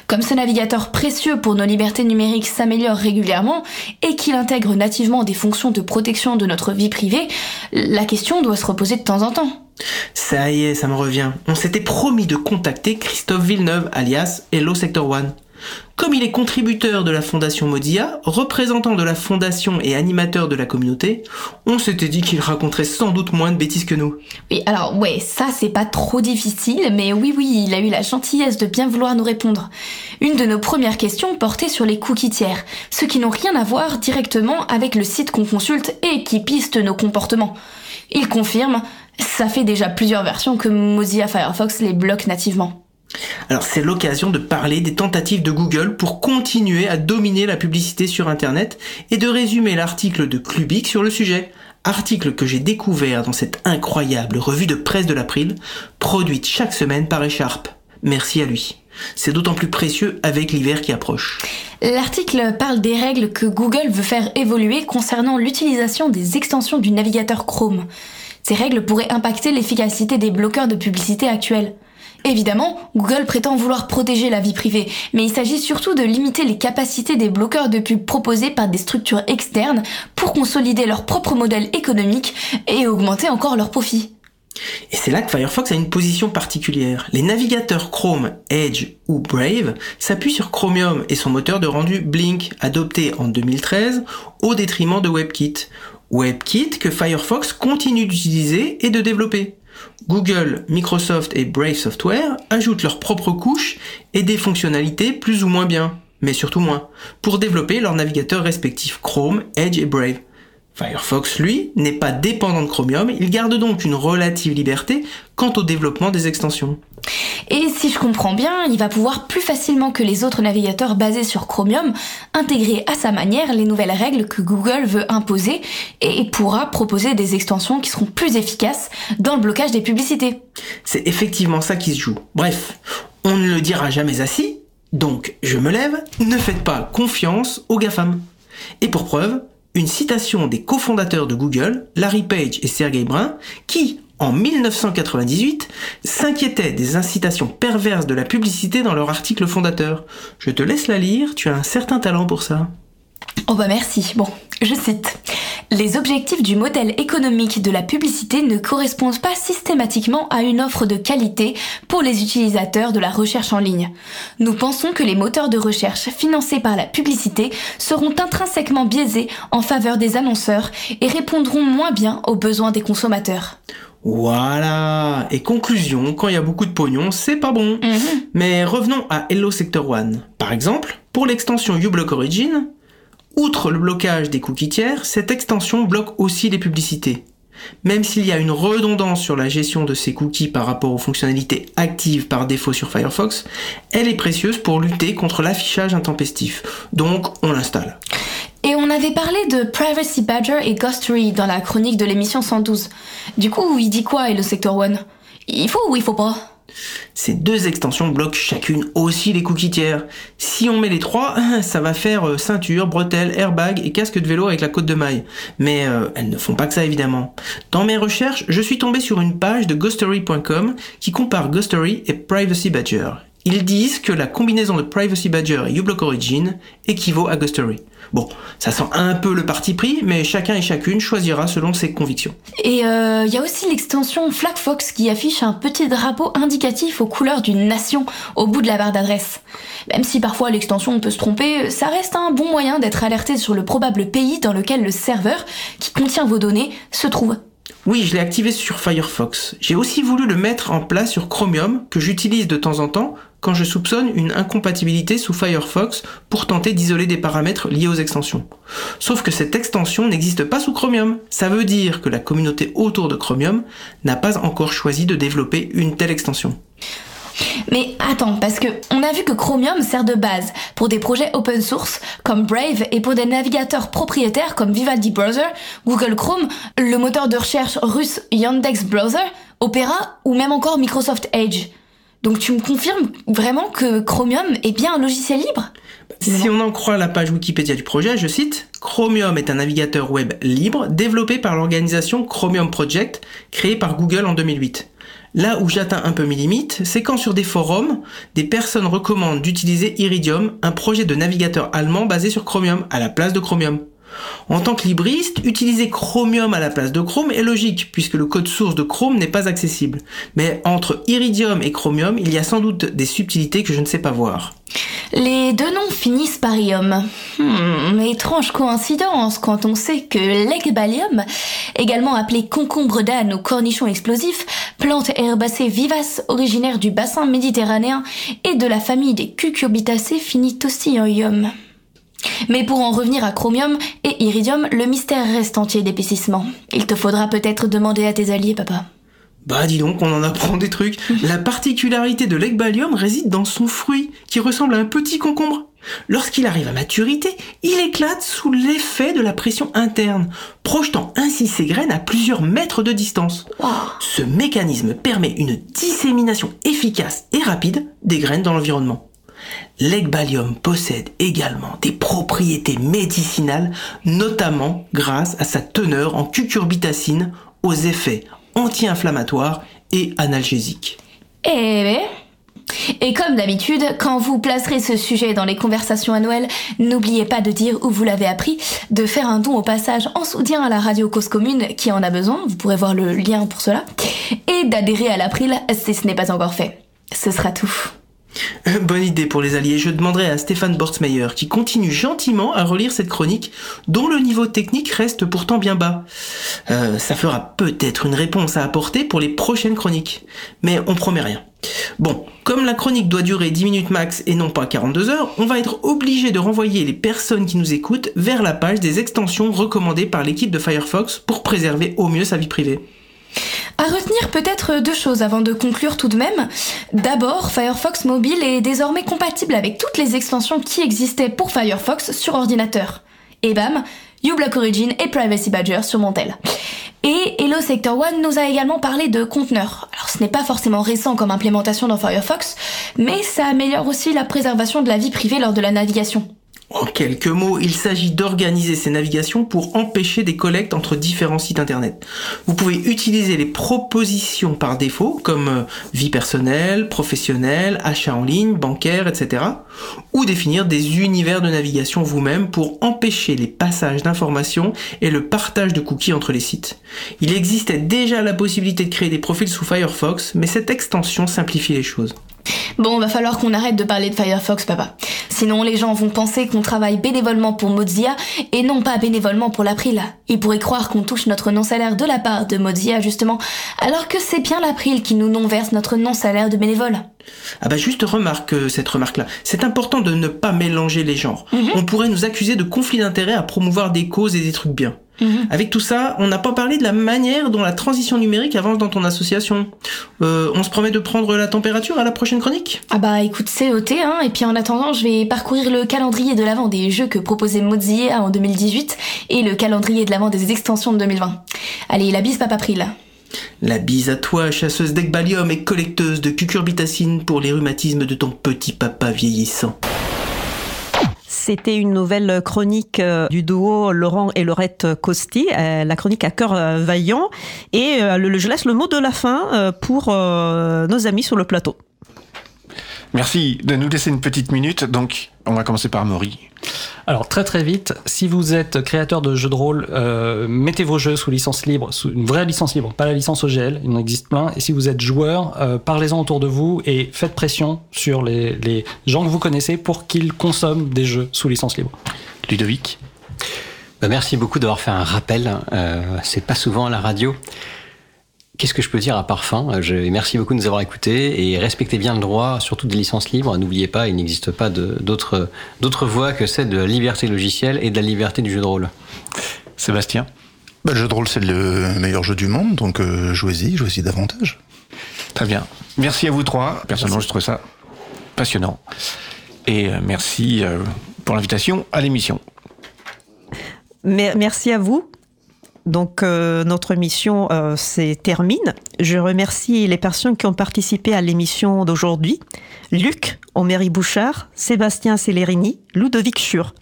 Comme ce navigateur précieux pour nos libertés numériques s'améliore régulièrement et qu'il intègre nativement des fonctions de protection de notre vie privée, la question doit se reposer de temps en temps. Ça y est, ça me revient. On s'était promis de contacter Christophe Villeneuve, alias Hello Sector One. Comme il est contributeur de la fondation Mozilla, représentant de la fondation et animateur de la communauté, on s'était dit qu'il raconterait sans doute moins de bêtises que nous. Oui, alors ouais, ça c'est pas trop difficile, mais oui oui, il a eu la gentillesse de bien vouloir nous répondre. Une de nos premières questions portait sur les cookies tiers, ceux qui n'ont rien à voir directement avec le site qu'on consulte et qui pistent nos comportements. Il confirme, ça fait déjà plusieurs versions que Mozilla Firefox les bloque nativement. Alors c'est l'occasion de parler des tentatives de Google pour continuer à dominer la publicité sur Internet et de résumer l'article de Clubic sur le sujet. Article que j'ai découvert dans cette incroyable revue de presse de l'April, produite chaque semaine par Echarp. Merci à lui. C'est d'autant plus précieux avec l'hiver qui approche. L'article parle des règles que Google veut faire évoluer concernant l'utilisation des extensions du navigateur Chrome. Ces règles pourraient impacter l'efficacité des bloqueurs de publicité actuels. Évidemment, Google prétend vouloir protéger la vie privée, mais il s'agit surtout de limiter les capacités des bloqueurs de pub proposés par des structures externes pour consolider leur propre modèle économique et augmenter encore leurs profits. Et c'est là que Firefox a une position particulière. Les navigateurs Chrome, Edge ou Brave s'appuient sur Chromium et son moteur de rendu Blink, adopté en 2013 au détriment de WebKit. WebKit que Firefox continue d'utiliser et de développer. Google, Microsoft et Brave Software ajoutent leurs propres couches et des fonctionnalités plus ou moins bien, mais surtout moins, pour développer leurs navigateurs respectifs Chrome, Edge et Brave. Firefox, lui, n'est pas dépendant de Chromium, il garde donc une relative liberté quant au développement des extensions. Et si je comprends bien, il va pouvoir plus facilement que les autres navigateurs basés sur Chromium intégrer à sa manière les nouvelles règles que Google veut imposer et pourra proposer des extensions qui seront plus efficaces dans le blocage des publicités. C'est effectivement ça qui se joue. Bref, on ne le dira jamais assez, donc je me lève, ne faites pas confiance aux GAFAM. Et pour preuve, une citation des cofondateurs de Google, Larry Page et Sergey Brin, qui, en 1998, s'inquiétaient des incitations perverses de la publicité dans leur article fondateur. Je te laisse la lire, tu as un certain talent pour ça. Oh bah merci. Bon, je cite. Les objectifs du modèle économique de la publicité ne correspondent pas systématiquement à une offre de qualité pour les utilisateurs de la recherche en ligne. Nous pensons que les moteurs de recherche financés par la publicité seront intrinsèquement biaisés en faveur des annonceurs et répondront moins bien aux besoins des consommateurs. Voilà. Et conclusion, quand il y a beaucoup de pognon, c'est pas bon. Mais revenons à Hello Sector One. Par exemple, pour l'extension uBlock Origin, outre le blocage des cookies tiers, cette extension bloque aussi les publicités. Même s'il y a une redondance sur la gestion de ces cookies par rapport aux fonctionnalités actives par défaut sur Firefox, elle est précieuse pour lutter contre l'affichage intempestif. Donc, on l'installe. Et on avait parlé de Privacy Badger et Ghostery dans la chronique de l'émission 112. Du coup, il dit quoi, le Sector One? Il faut ou il faut pas? Ces deux extensions bloquent chacune aussi les cookies tiers. Si on met les trois, ça va faire euh, ceinture, bretelle, airbag et casque de vélo avec la côte de maille. Mais euh, elles ne font pas que ça évidemment. Dans mes recherches, je suis tombé sur une page de ghostery.com qui compare Ghostery et Privacy Badger. Ils disent que la combinaison de Privacy Badger et uBlock Origin équivaut à Ghostery. Bon, ça sent un peu le parti pris, mais chacun et chacune choisira selon ses convictions. Et il euh, y a aussi l'extension FlagFox qui affiche un petit drapeau indicatif aux couleurs d'une nation au bout de la barre d'adresse. Même si parfois l'extension peut se tromper, ça reste un bon moyen d'être alerté sur le probable pays dans lequel le serveur, qui contient vos données, se trouve. Oui, je l'ai activé sur Firefox. J'ai aussi voulu le mettre en place sur Chromium, que j'utilise de temps en temps quand je soupçonne une incompatibilité sous Firefox pour tenter d'isoler des paramètres liés aux extensions. Sauf que cette extension n'existe pas sous Chromium. Ça veut dire que la communauté autour de Chromium n'a pas encore choisi de développer une telle extension. Mais attends, parce que on a vu que Chromium sert de base pour des projets open source comme Brave et pour des navigateurs propriétaires comme Vivaldi Browser, Google Chrome, le moteur de recherche russe Yandex Browser, Opera ou même encore Microsoft Edge. Donc tu me confirmes vraiment que Chromium est bien un logiciel libre? Si on en croit la page Wikipédia du projet, je cite, Chromium est un navigateur web libre développé par l'organisation Chromium Project, créée par Google en 2008. Là où j'atteins un peu mes limites, c'est quand sur des forums, des personnes recommandent d'utiliser Iridium, un projet de navigateur allemand basé sur Chromium, à la place de Chromium. En tant que libriste, utiliser Chromium à la place de Chrome est logique, puisque le code source de Chrome n'est pas accessible. Mais entre Iridium et Chromium, il y a sans doute des subtilités que je ne sais pas voir. Les deux noms finissent par ium. Hmm, étrange coïncidence quand on sait que l'Egbalium, également appelé concombre d'âne ou cornichon explosif, plante herbacée vivace originaire du bassin méditerranéen et de la famille des cucurbitacées, finit aussi en ium. Mais pour en revenir à Chromium et Iridium, le mystère reste entier d'épaississement. Il te faudra peut-être demander à tes alliés, papa. Bah dis donc, on en apprend des trucs. La particularité de l'Egbalium réside dans son fruit, qui ressemble à un petit concombre. Lorsqu'il arrive à maturité, il éclate sous l'effet de la pression interne, projetant ainsi ses graines à plusieurs mètres de distance. Ce mécanisme permet une dissémination efficace et rapide des graines dans l'environnement. L'Egbalium possède également des propriétés médicinales, notamment grâce à sa teneur en cucurbitacine aux effets anti-inflammatoires et analgésiques. Eh et comme d'habitude, quand vous placerez ce sujet dans les conversations annuelles, n'oubliez pas de dire où vous l'avez appris, de faire un don au passage en soutien à la radio Cause Commune qui en a besoin, vous pourrez voir le lien pour cela, et d'adhérer à l'April si ce n'est pas encore fait. Ce sera tout. Bonne idée pour les alliés. Je demanderai à Stéphane Bortsmeyer, qui continue gentiment à relire cette chronique, dont le niveau technique reste pourtant bien bas. Euh, ça fera peut-être une réponse à apporter pour les prochaines chroniques. Mais on promet rien. Bon, comme la chronique doit durer 10 minutes max et non pas 42 heures, on va être obligé de renvoyer les personnes qui nous écoutent vers la page des extensions recommandées par l'équipe de Firefox pour préserver au mieux sa vie privée. À retenir peut-être deux choses avant de conclure tout de même. D'abord, Firefox Mobile est désormais compatible avec toutes les extensions qui existaient pour Firefox sur ordinateur. Et bam, uBlock Origin et Privacy Badger sur mon tel. Et Hello Sector One nous a également parlé de conteneurs. Alors ce n'est pas forcément récent comme implémentation dans Firefox, mais ça améliore aussi la préservation de la vie privée lors de la navigation. En quelques mots, il s'agit d'organiser ces navigations pour empêcher des collectes entre différents sites internet. Vous pouvez utiliser les propositions par défaut, comme euh, vie personnelle, professionnelle, achat en ligne, bancaire, etc. Ou définir des univers de navigation vous-même pour empêcher les passages d'informations et le partage de cookies entre les sites. Il existait déjà la possibilité de créer des profils sous Firefox, mais cette extension simplifie les choses. Bon, va falloir qu'on arrête de parler de Firefox, papa. Sinon, les gens vont penser qu'on travaille bénévolement pour Mozilla et non pas bénévolement pour l'April. Ils pourraient croire qu'on touche notre non-salaire de la part de Mozilla, justement, alors que c'est bien l'April qui nous non-verse notre non-salaire de bénévole. Ah bah juste remarque euh, cette remarque-là. C'est important de ne pas mélanger les genres. Mhm. On pourrait nous accuser de conflit d'intérêts à promouvoir des causes et des trucs bien. Mhm. Avec tout ça, on n'a pas parlé de la manière dont la transition numérique avance dans ton association. Euh, on se promet de prendre la température à la prochaine chronique? Ah bah écoute, c'est OT, hein, et puis en attendant, je vais parcourir le calendrier de l'avant des jeux que proposait Mozilla en 2018 et le calendrier de l'avant des extensions de 2020. Allez, la bise Papa Pril. La bise à toi, chasseuse d'Ecbalium et collecteuse de cucurbitacine pour les rhumatismes de ton petit papa vieillissant. C'était une nouvelle chronique euh, du duo Laurent et Laurette Costi, euh, la chronique à cœur euh, vaillant. Et je laisse le mot de la fin pour nos amis sur le plateau. Merci de nous laisser une petite minute. Donc, on va commencer par Maury. Alors très très vite, si vous êtes créateur de jeux de rôle, euh, mettez vos jeux sous licence libre, sous une vraie licence libre, pas la licence OGL, il en existe plein. Et si vous êtes joueur, euh, parlez-en autour de vous et faites pression sur les, les gens que vous connaissez pour qu'ils consomment des jeux sous licence libre. Ludovic? Bah, Merci beaucoup d'avoir fait un rappel, euh, c'est pas souvent à la radio. Qu'est-ce que je peux dire à part fin? Merci beaucoup de nous avoir écoutés et respectez bien le droit, surtout des licences libres. N'oubliez pas, il n'existe pas d'autres voies que celle de la liberté logicielle et de la liberté du jeu de rôle. Sébastien? Bah, Le jeu de rôle, c'est le meilleur jeu du monde, donc euh, jouez-y, jouez-y davantage. Très bien. Merci à vous trois. Personnellement, je trouve ça passionnant. Et euh, merci euh, pour l'invitation à l'émission. Merci à vous. Donc euh, notre émission euh, se termine. Je remercie les personnes qui ont participé à l'émission d'aujourd'hui. Luc, Oméry Bouchard, Sébastien Cellerini, Ludovic Schur.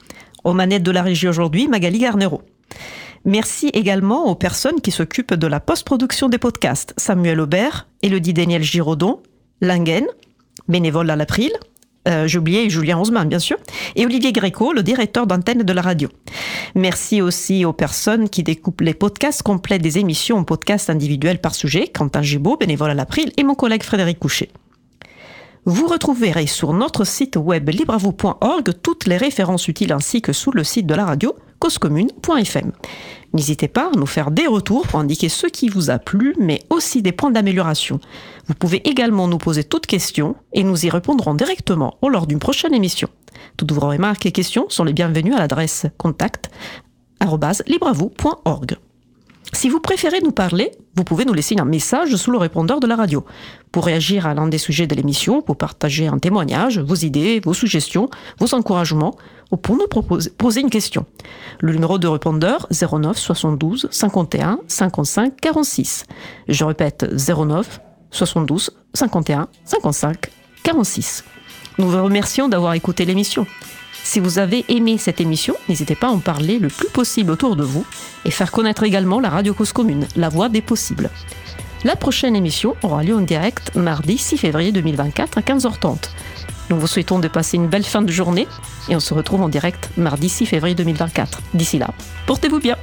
Aux manettes de la régie aujourd'hui, Magali Garnero. Merci également aux personnes qui s'occupent de la post-production des podcasts. Samuel Aubert, Elodie Daniel Giraudon, Langen, bénévole à l'April, euh, j'ai oublié Julien Osman, bien sûr, et Olivier Gréco, le directeur d'antenne de la radio. Merci aussi aux personnes qui découpent les podcasts complets des émissions en podcasts individuels par sujet, Quentin Gibaud, bénévole à l'April, et mon collègue Frédéric Couchet. Vous retrouverez sur notre site web libravou.org toutes les références utiles ainsi que sous le site de la radio N'hésitez pas à nous faire des retours pour indiquer ce qui vous a plu, mais aussi des points d'amélioration. Vous pouvez également nous poser toutes questions et nous y répondrons directement lors d'une prochaine émission. Toutes vos remarques et questions sont les bienvenues à l'adresse contact Si vous préférez nous parler, vous pouvez nous laisser un message sous le répondeur de la radio. Pour réagir à l'un des sujets de l'émission, pour partager un témoignage, vos idées, vos suggestions, vos encouragements, ou pour nous poser une question. Le numéro de répondeur 09 72 51 55 46. Je répète 09 72 51 55 46. Nous vous remercions d'avoir écouté l'émission. Si vous avez aimé cette émission, n'hésitez pas à en parler le plus possible autour de vous et faire connaître également la Radio Cause Commune, la voix des possibles. La prochaine émission aura lieu en direct mardi 6 février 2024 à 15h30. Nous vous souhaitons de passer une belle fin de journée et on se retrouve en direct mardi 6 février 2024. D'ici là, portez-vous bien.